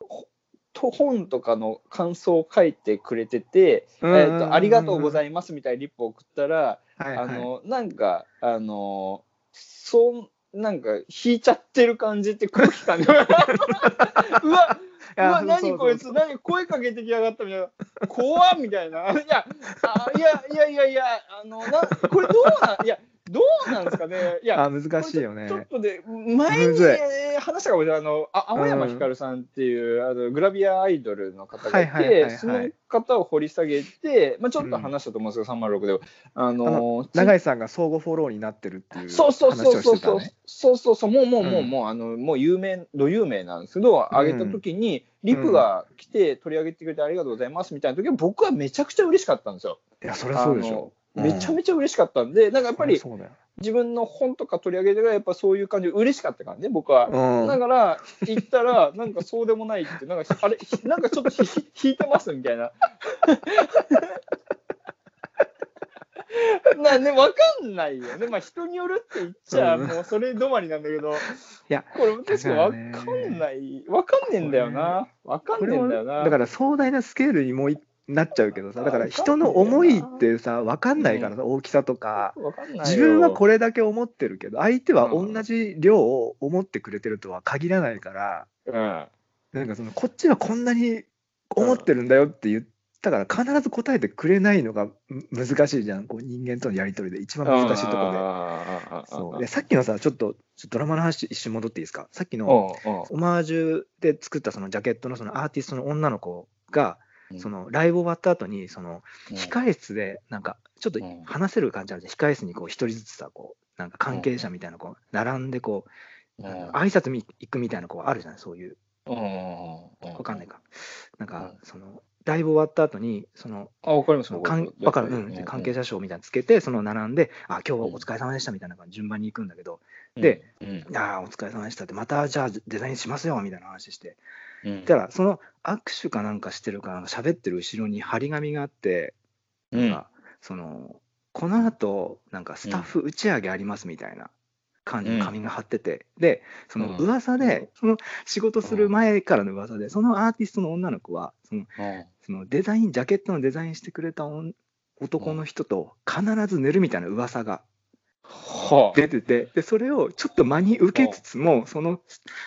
Speaker 2: ほと本とかの感想を書いてくれてて、えー、とありがとうございますみたいなリップを送ったら、
Speaker 1: はいはい。
Speaker 2: あのなんかあのそうなんか引いちゃってる感じって空気感で うわうわ何こいつ何声かけてきやがったみたいな。怖っみたいな。いやあいやいやいやいやあのなこれどうなんいやどうなんですかね？いや
Speaker 1: あ難しいよね。
Speaker 2: ちょっとで前に話したかもしれない。あのあ青山ひかるさんっていう、あのグラビアアイドルの方がいてその方を掘り下げて、まあ、ちょっと話したと思うんですけど、306ではあの
Speaker 1: 永井さんが相互フォローになってるっていう
Speaker 2: そうそうそう
Speaker 1: 話
Speaker 2: そうそう。そうそうそう。もうもうもう、
Speaker 1: うん。
Speaker 2: もうあのもう有名ど有名なんですけど上げた時に、リプが来て取り上げてくれてありがとうございますみたいな時は僕はめちゃくちゃ嬉しかったんですよ。
Speaker 1: いやそりゃそうでしょ。
Speaker 2: めちゃ
Speaker 1: め
Speaker 2: めちゃ嬉しかったんで、なんかやっぱり。自分の本とか取り上げてからやっぱそういう感じで嬉しかったからね僕は。
Speaker 1: うん。
Speaker 2: だから行ったらなんかそうでもないってなんかあれひなんかちょっと引いてますみたいな。なねわかんないよね。まあ人によるって言っちゃ
Speaker 1: うん。
Speaker 2: もうそれ止まりなんだけど、
Speaker 1: いや
Speaker 2: これ確かにわかんない。わかんねえんだよな。わかんねえんだよな。
Speaker 1: だから壮大なスケールにもういなっちゃうけどさだから人の思いってさ分かんないからさ大きさとか。自分はこれだけ思ってるけど相手は同じ量を思ってくれてるとは限らないから
Speaker 2: うん。
Speaker 1: なんかそのこっちはこんなに思ってるんだよって言っだから必ず答えてくれないのがむ難しいじゃん。こう人間とのやり取りで一番難しいところで。
Speaker 2: ろ
Speaker 1: そう。でさっきのさちょっとドラマの話一瞬戻っていいですか？さっきの
Speaker 2: お
Speaker 1: オマージュで作ったそのジャケットのそのアーティストの女の子が
Speaker 2: うん
Speaker 1: そのライブ終わった後にその控え室でなんかちょっと
Speaker 2: うん。
Speaker 1: 話せる感じあるじゃん。控え室にこう一人ずつさこうなんか関係者みたいなこう並んでこう挨拶に行くみたいなこうあるじゃないそういう。
Speaker 2: うん
Speaker 1: わかんないか。なんか
Speaker 2: うん。
Speaker 1: そのライブ終わった後にその
Speaker 2: あ、わかります
Speaker 1: わかる、うん、で関係者賞みたいなのつけてその並んであ今日はお疲れ様でしたみたいな感じ順番に行くんだけど。で、
Speaker 2: うん。
Speaker 1: いやーお疲れ様でしたってまたじゃあデザインしますよみたいな話して
Speaker 2: うん。
Speaker 1: だからその握手かなんかしてるかなんか喋ってる後ろに張り紙があって
Speaker 2: うん。
Speaker 1: なんかそのこの後なんかスタッフ打ち上げありますみたいな感じの紙が貼ってて、でその
Speaker 2: うん。
Speaker 1: 噂で、その仕事する前からの噂でそのアーティストの女の子はその
Speaker 2: うん。
Speaker 1: そのデザインジャケットのデザインしてくれた女男の人と必ず寝るみたいな噂が
Speaker 2: はあ
Speaker 1: 出ててでそれをちょっと真に受けつつもその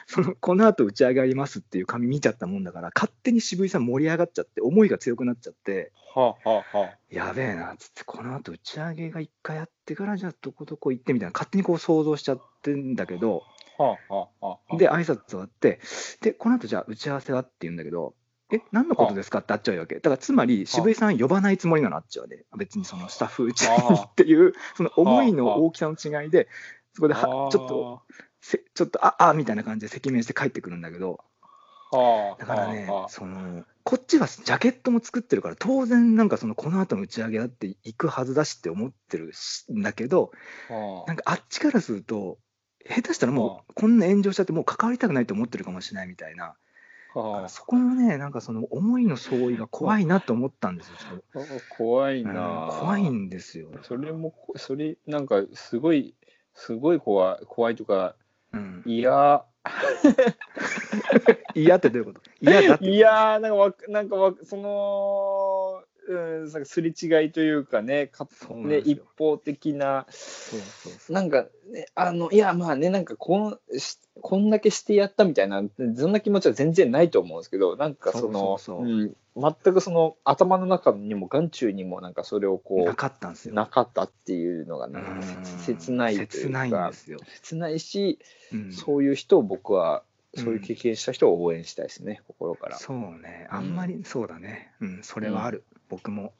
Speaker 1: そのこの後打ち上げありますっていう紙見ちゃったもんだから勝手に渋井さん盛り上がっちゃって思いが強くなっちゃって。
Speaker 2: はあはあは
Speaker 1: やべえなっつってこの後打ち上げが一回やってからじゃあどこどこ行ってみたいな勝手にこう想像しちゃってんだけど。
Speaker 2: あはあはあはあ。
Speaker 1: で挨拶終わってでこの後じゃあ打ち合わせはって言うんだけどえ何のことですか？ってあっちゃうわけ。だからつまり渋井さん呼ばないつもりなの？あっちはね。別にそのスタッフ打ち上げにっていう その思いの大きさの違いでそこではちょっとせちょっとああみたいな感じで赤面して帰ってくるんだけど。
Speaker 2: はあ。
Speaker 1: だからね
Speaker 2: はあ。
Speaker 1: そのこっちはジャケットも作ってるから当然なんかそのこの後の打ち上げだって行くはずだしって思ってるしんだけど
Speaker 2: はあ。
Speaker 1: なんかあっちからすると下手したらもうこんな炎上しちゃってもう関わりたくないと思ってるかもしれないみたいな。
Speaker 2: はあ
Speaker 1: そこのねなんかその思いの相違が怖いなと思ったんですよ
Speaker 2: 怖い
Speaker 1: と、うん
Speaker 2: な
Speaker 1: 怖いんですよ、
Speaker 2: それもこそれなんかすごいすごい怖い怖いとか
Speaker 1: うん、
Speaker 2: いや。
Speaker 1: 嫌ってどういうこと？嫌だって。
Speaker 2: いやーなんかわなんかわそのうんなんかすれ違いというかねかね一方的な
Speaker 1: そうそうそう。
Speaker 2: なんか、ね、あのいやまあねなんかこんしこんだけしてやったみたいなそんな気持ちは全然ないと思うんですけどなんかその
Speaker 1: そうそうそう。
Speaker 2: うん全くその頭の中にも眼中にもなんかそれをこ
Speaker 1: な
Speaker 2: う
Speaker 1: かったんですよ。
Speaker 2: なかったっていうのがなんか
Speaker 1: うん。
Speaker 2: 切ないというか
Speaker 1: 切ないんですよ、
Speaker 2: 切ないし、
Speaker 1: うん。
Speaker 2: そういう人を僕は
Speaker 1: うん
Speaker 2: そういう経験した人を応援したいですね、心から。
Speaker 1: そうね。あんまりそうだね。うんそれはある、僕も。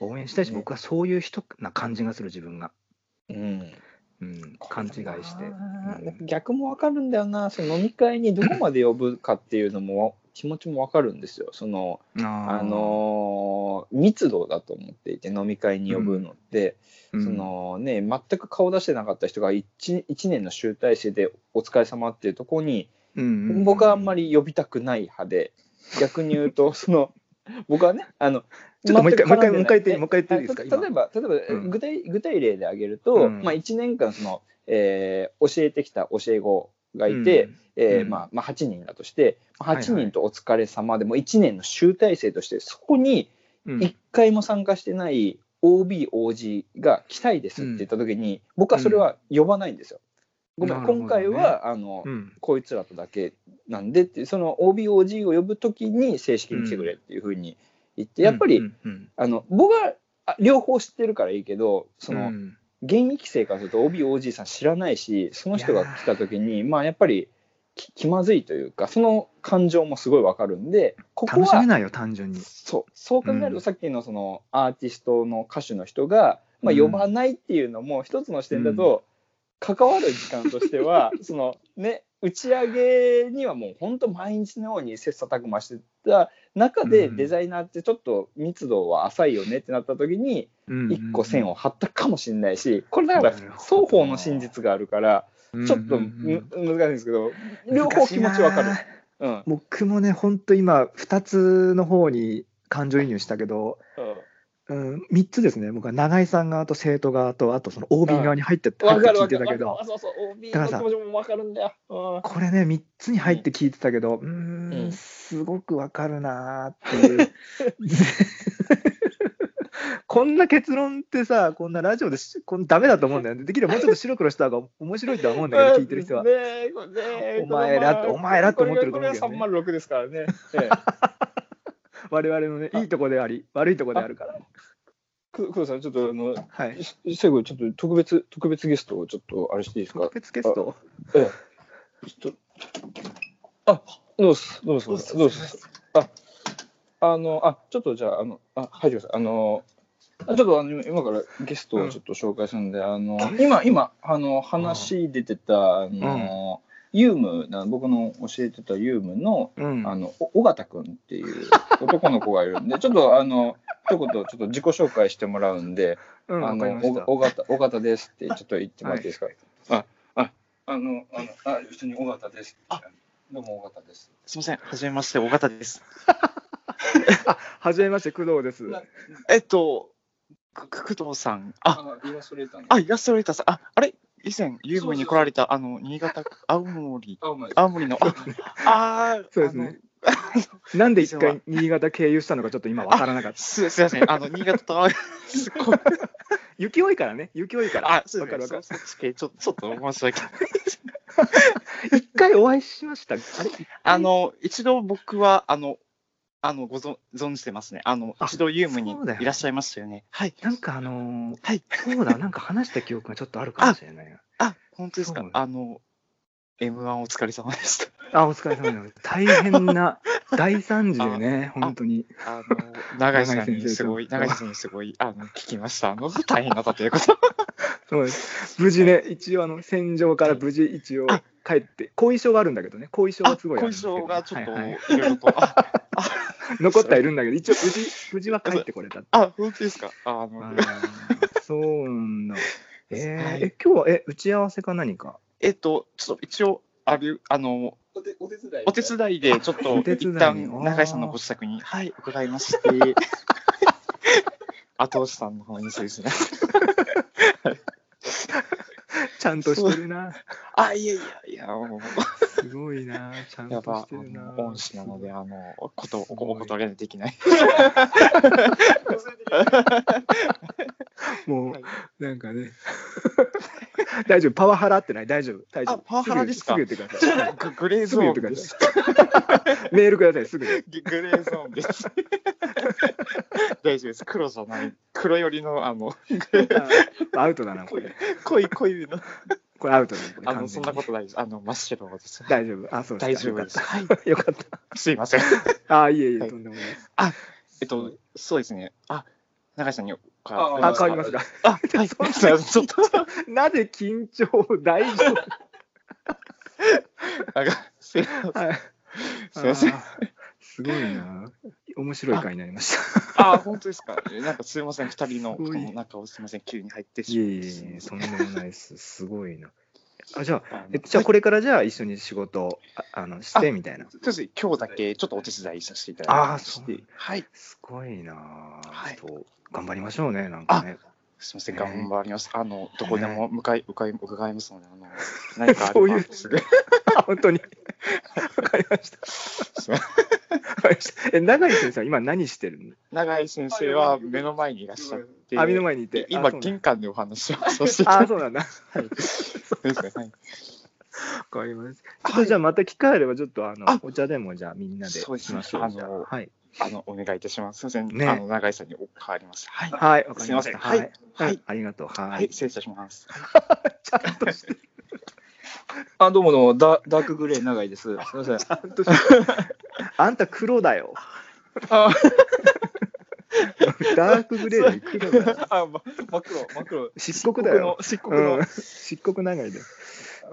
Speaker 1: 応援したいし、
Speaker 2: ね。
Speaker 1: 僕はそういう人な感じがする自分が、
Speaker 2: うん。
Speaker 1: うん、勘違いして、うん。
Speaker 2: 逆もわかるんだよな。その飲み会にどこまで呼ぶかっていうのも気持ちもわかるんですよ。その
Speaker 1: あ
Speaker 2: あのー密度だと思っていて飲み会に呼ぶのって、
Speaker 1: ー
Speaker 2: そのね全く顔出してなかった人が 1, 1年の集大成でお疲れ様っていうところに
Speaker 1: うんうん。
Speaker 2: 僕はあんまり呼びたくない派で。逆に言うとその僕はねあの
Speaker 1: ちょっともう一回もう一回もう一回言ってもう一回言っていいですか？今。
Speaker 2: 例えば例えば、
Speaker 1: うん。
Speaker 2: 具体具体例で挙げると、
Speaker 1: うん。
Speaker 2: まあ、1年間その、えー教えてきた教え子がいて、えー
Speaker 1: うん。
Speaker 2: まあまあ、8人だとして
Speaker 1: はいはい。
Speaker 2: 8人とお疲れ様でも1年の集大成としてそこに
Speaker 1: うん。
Speaker 2: 1回も参加してない OBOG が来たいですって言った時に、僕はそれは呼ばないんですよ。ごめん、
Speaker 1: ね。
Speaker 2: 今回はあの、
Speaker 1: うん。
Speaker 2: こいつらとだけなんでってその OBOG を呼ぶときに正式に来てくれっていうふうに言って、やっぱり、
Speaker 1: うんうん。
Speaker 2: あの僕はあ両方知ってるからいいけどその、
Speaker 1: うん。
Speaker 2: 現役生からすると OBOG さん知らないしその人が来た時にまあやっぱりき気まずいというかその感情もすごいわかるんでここは
Speaker 1: 楽しめないよ単純に。
Speaker 2: そうそう考える
Speaker 1: うん。
Speaker 2: とさっきのそのアーティストの歌手の人が、まあ、
Speaker 1: うん
Speaker 2: 呼ばないっていうのも一つの視点だと、関わる時間としては そのね打ち上げにはもう本当毎日のように切磋琢磨してた中で
Speaker 1: うん。
Speaker 2: デザイナーってちょっと密度は浅いよねってなった時に一個線を張ったかもしれないしこれだから双
Speaker 1: ど
Speaker 2: 方の真実があるからちょっとむ難しいんですけど両方気持ちわかる。うん。
Speaker 1: 僕もね本当今2つの方に感情移入したけど、うん、3つですね。僕は永井さん側と生徒側とあとその OB 側に入って入って聞いてたけど。
Speaker 2: あそうそう OB
Speaker 1: だからさ
Speaker 2: の気持ちもわかるんだよ。うん。
Speaker 1: これね3つに入って聞いてたけどうーん。
Speaker 2: うん
Speaker 1: すごくわかるなーっていう。こんな結論ってさこんなラジオでしこんダメだと思うんだよね。できればもうちょっと白黒した方が面白いとは思うんだけど聞いてる人は。
Speaker 2: ねねえ
Speaker 1: お前らってお前らって思ってると思うけどね。
Speaker 2: これこれは306ですからね。ええ
Speaker 1: 我々のね、いいとこであり、悪いとこであるから。
Speaker 2: く工藤さん、ちょっとあの、
Speaker 1: はい。
Speaker 2: し最後、ちょっと特別、特別ゲストをちょっとあれしていいですか？
Speaker 1: 特別ゲスト？
Speaker 2: ええ。ちょっと、あ、どうす、どうす、どうす、どうす？あ、あの、あ、ちょっとじゃあ、あの、あ、入ってください。あの、あちょっとあの今今からゲストをちょっと紹介するんで、あの、今、今、あの、話出てた、あの、ユームな、僕の教えてたユームの、
Speaker 1: うん。
Speaker 2: あの、お尾形くんっていう 男の子がいるんで、ちょっとあの、一言ちょっと自己紹介してもらうんで、
Speaker 1: うん、
Speaker 2: あの、尾形、尾形ですってちょっと言ってもらっていいですか？あ、あ、あの、あの、あ、普通に尾形です。
Speaker 3: あ
Speaker 2: どうも尾形です。
Speaker 3: すみません、はじめまして、尾形です。
Speaker 1: あ、はじめまして、工藤です。
Speaker 3: えっと、工藤さん、あ、
Speaker 2: あ、イラストレーターの？
Speaker 3: あ、イラストレーターさん、あ、あれ、以前、ユームに来られた、あの、新潟、青森。青森の、あ、あー
Speaker 1: そうですね。なんで一回 新潟経由したのかちょっと今わからなかった。
Speaker 3: すすいません、あの、新潟と、すごい、
Speaker 1: 雪多いからね、雪多いから。
Speaker 3: あ、そうですね、
Speaker 1: わかるわかる。
Speaker 3: そそっちょちょっと申し訳ない。
Speaker 1: 一回お会いしました。あ
Speaker 3: の、一度僕は、あの、あの、ごぞ存じてますね。あの、
Speaker 1: あ
Speaker 3: 一度ユームに
Speaker 1: そうだよ
Speaker 3: いらっしゃいましたよね。はい。
Speaker 1: なんかあのー
Speaker 3: はい。
Speaker 1: そうだ、なんか話した記憶がちょっとあるかもしれないな。
Speaker 3: あ、本当ですか？
Speaker 1: そう。
Speaker 3: あの、M1 お疲れ様でした。
Speaker 1: あ、お疲れ様です。大変な 大惨事でね、本当に。
Speaker 3: あの、永井さんにすごい、永井さんにすごい、あの、聞きました。あの、大変だったということ。
Speaker 1: そうです。無事ね、一応あの戦場から無事一応
Speaker 3: あ
Speaker 1: 帰って、後遺症があるんだけどね、後遺症
Speaker 3: あ、
Speaker 1: がすごいある
Speaker 3: 後遺
Speaker 1: んですけど
Speaker 3: 症がちょっと、
Speaker 1: はいはい
Speaker 3: いろいろと。あ、
Speaker 1: 残ってはいるんだけど、一応無事、無事は帰ってこれた。
Speaker 3: あ、本当ですか？あ
Speaker 1: あそうなんだ。えー
Speaker 3: はい
Speaker 1: え、今日はえ打ち合わせか何か？
Speaker 3: えっと、ちょっと一応、ある、あの、
Speaker 2: お手お手伝い。
Speaker 3: お手伝いで、ちょっと
Speaker 1: お手伝い
Speaker 3: 一旦、
Speaker 1: あー
Speaker 3: 永井さんのご自宅に、はい、伺いまして、後押しさんの方にそうですね。
Speaker 1: ちゃんとしてるな。
Speaker 3: あ、いやいやいや、もう、
Speaker 1: すごいな。ちゃんとしてるな。
Speaker 3: の恩師なので、あの、こと、おお断りできない。
Speaker 1: も、
Speaker 3: はいう
Speaker 1: なんかね。大丈夫、パワハラってない？大丈夫、大丈夫。
Speaker 3: あパワハラですか？
Speaker 1: すぐ言ってください。
Speaker 3: ググレーゾーンです。
Speaker 1: い。メールください、すぐに。
Speaker 3: ググレーゾーンです。大丈夫です。黒じゃない。黒寄りの、あの、
Speaker 1: あアウトだな、これ。
Speaker 3: 濃い濃いの。
Speaker 1: これアウトだね。
Speaker 3: あの、そんなことないです。あの、真っ白です。
Speaker 1: 大丈夫。あ、そう
Speaker 3: 大丈夫です。はい。
Speaker 1: よかった。
Speaker 3: すいません。
Speaker 1: あ、いえいえ、
Speaker 3: はい
Speaker 1: とんでもないです。
Speaker 3: えっと、そうですね。あ、永井さんに
Speaker 2: あ
Speaker 1: あ、変わりますか。
Speaker 3: あ、はい。すいません。ちょっと、
Speaker 1: なぜ緊張？大丈夫
Speaker 3: なんか、すいません。
Speaker 1: はい。
Speaker 3: すいません。
Speaker 1: すごいな。面白い回になりました。
Speaker 3: あ、本当ですか？なんかすいません。二人の、この中をすいません。急に入って
Speaker 1: い
Speaker 3: しまい
Speaker 1: えいえいえ、とんでもないです。すごいな。あ、じゃあ、えじゃあこれからじゃあ一緒に仕事をああのしてみたいな。
Speaker 3: 今日だけちょっとお手伝いさせていただきまして
Speaker 1: そう、
Speaker 3: はい。
Speaker 1: すごいな。
Speaker 3: はい
Speaker 1: ちょっと頑張りましょうね、なんかね。
Speaker 3: すみません、
Speaker 1: ね
Speaker 3: 頑張ります。あの、どこでも向かい、伺い、伺いますので、あの、何かあ
Speaker 1: そういう
Speaker 3: れば、すぐ。
Speaker 1: あ 本当に。わかりました。
Speaker 3: すいません
Speaker 1: わかりましたえ、永井先生は今何してるの？
Speaker 3: 永井先生は目の前にいらっしゃって、
Speaker 1: あ、目の前にいて。
Speaker 3: 今、玄関でお話をさせていた
Speaker 1: あ、そうなんだ。
Speaker 3: はいそうですね、はい。
Speaker 1: わかります。ちょっとじゃあまた機会あれば、ちょっとあの
Speaker 3: あ
Speaker 1: お茶でもじゃあみんなでしましょう。
Speaker 3: あの
Speaker 1: はい。
Speaker 3: あの、お願いいたします。すみません、
Speaker 1: ね
Speaker 3: あの、永井さんにお代わります。はい。
Speaker 1: はい、わかりました。
Speaker 3: はいはい
Speaker 1: うんありがとう。は
Speaker 3: はいい、。失礼いたします。
Speaker 1: ちゃんとしてる。
Speaker 2: あ、どうもどうも、ダダークグレー長いです。すみません。
Speaker 1: ちゃんとしてる。あんた黒だよ。
Speaker 2: あ、
Speaker 1: ダークグレーで黒だよ。
Speaker 2: あ、ま真っ黒、真っ黒。
Speaker 1: 漆黒だよ。
Speaker 2: 漆黒の。
Speaker 1: うん。漆黒長いで。
Speaker 2: あ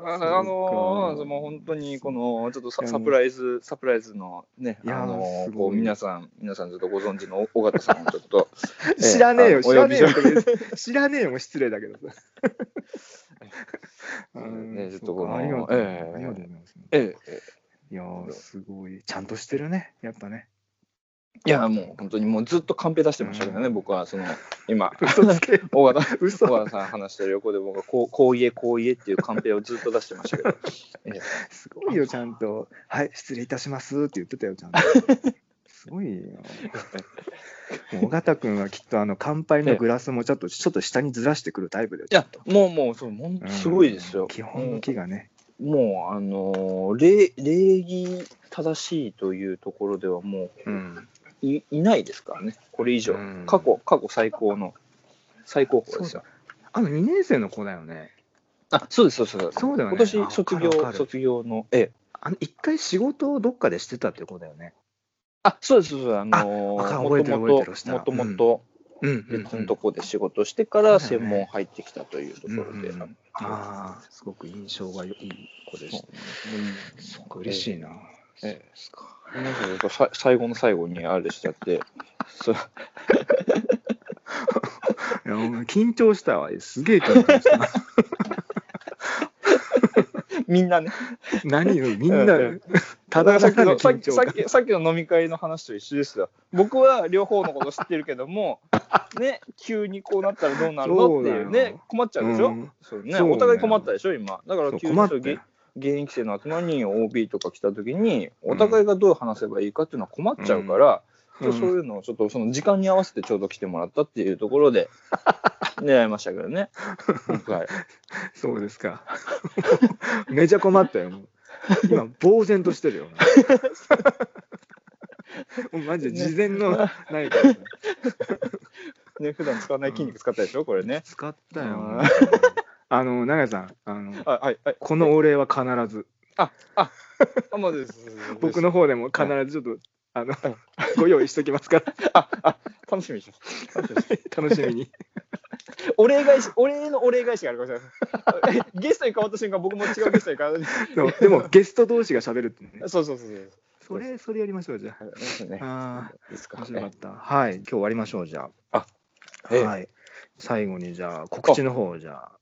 Speaker 2: あのもう本当にこのちょっとサプライズサプライズのねあの
Speaker 1: すごい
Speaker 2: こう皆さん皆さんちょっとご存知の尾形さんをちょっと え
Speaker 1: 知らねえよ、
Speaker 2: あ
Speaker 1: 知らねえよ。知らねえよも失礼だけどさ。
Speaker 2: ねちょっとこの
Speaker 1: ありがとう。ございます。
Speaker 2: えええ
Speaker 1: いやー、すごい。ちゃんとしてるね、やっぱね。
Speaker 2: えいやもう本当にもうずっとカンペ出してましたけどね、
Speaker 1: うん
Speaker 2: 僕はその今
Speaker 1: 嘘つけ。
Speaker 2: 尾形
Speaker 1: 嘘。
Speaker 2: 尾形さん話してる横で僕はこう こう言えこう言えっていうカンペをずっと出してましたけど
Speaker 1: すごいよ、ちゃんと。はい、失礼いたしますって言ってたよ、ちゃんと。すごいよ。尾形君はきっとあの乾杯のグラスもちょっとちょっと下にずらしてくるタイプで。
Speaker 2: いやもうもうそうもうすごいですよ、
Speaker 1: うん基本の木がね。
Speaker 2: もうあの礼儀正しいというところではもう
Speaker 1: うん。
Speaker 2: いいないですからね、これ以上
Speaker 1: うん。
Speaker 2: 過去、過去最高の、最高峰ですよ。
Speaker 1: あの2年生の子だよね。
Speaker 2: あ、そうです、そうです。
Speaker 1: そうだよね。
Speaker 2: 今年
Speaker 1: あ
Speaker 2: 卒業卒業の、ええ。
Speaker 1: あの一回仕事をどっかでしてたって子だよね。
Speaker 2: あ、そうです、そうです。あのー、もともともと
Speaker 1: うんうん、うん。
Speaker 2: 別のとこで仕事してから専門入ってきたというところで。
Speaker 1: ああ、すごく印象がいい子でした。そうか、嬉しいな。
Speaker 2: ええですか。なんかやっぱさ最後の最後にあれしちゃって、そう
Speaker 1: いや緊張したわ。すげえ緊張した。
Speaker 2: みんなね、
Speaker 1: 何よ、みんなただ
Speaker 2: さっき
Speaker 1: さの
Speaker 2: のさっき。さっきさっきの飲み会の話と一緒ですよ。僕は両方のこと知ってるけども、ね、急にこうなったらどうなるのっていうね、困っちゃうでしょ？
Speaker 1: うん
Speaker 2: そうね、
Speaker 1: そうだよ
Speaker 2: お互い困ったでしょ、今。だから急に現役生の集まりに OB とか来た時に、お互いがどう話せばいいかっていうのは困っちゃうから、
Speaker 1: うん
Speaker 2: そういうのをちょっとその時間に合わせてちょうど来てもらったっていうところで 狙いましたけどね。はい、
Speaker 1: そうですか。めちゃ困ったよ。今、呆然としてるよ。マジで事前のないからさ
Speaker 2: ね、普段使わない筋肉使ったでしょ、これね。
Speaker 1: 使ったよ
Speaker 2: うん。
Speaker 1: あの、永井さん、あの、
Speaker 2: あはい、はい。
Speaker 1: このお礼は必ず、
Speaker 2: あ、あ、あ、まあです。
Speaker 1: 僕の方でも必ずちょっと、あの、ご用意しときますから、
Speaker 2: あ、あ、楽しみにします。楽しみにします
Speaker 1: 楽しみに。
Speaker 2: お礼返し、お礼のお礼返しがあるかもしれない。ゲストに変わった瞬間、僕も違うゲストに変わる。
Speaker 1: そうでも、ゲスト同士が喋るってね。
Speaker 2: そうそうそうそう。
Speaker 1: それ、それやりましょう、じゃ
Speaker 2: はいですね。
Speaker 1: あ。あ
Speaker 2: ですか
Speaker 1: あ、面白かった。はい、今日終わりましょう、じゃあ。
Speaker 2: ええ
Speaker 1: はい。最後に、じゃあ、告知の方、じゃあ、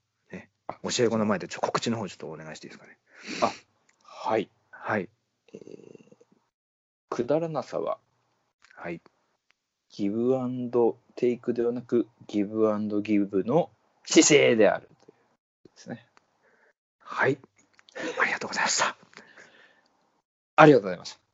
Speaker 1: ね、教え子の前でちょ告知の方、ちょっとお願いしていいですかね。
Speaker 2: はい。
Speaker 1: はい。
Speaker 2: えーくだらなさは、
Speaker 1: はい。
Speaker 2: ギブアンドテイクではなく、ギブアンドギブの姿勢であるというですね。
Speaker 1: はい。ありがとうございました。
Speaker 2: ありがとうございました。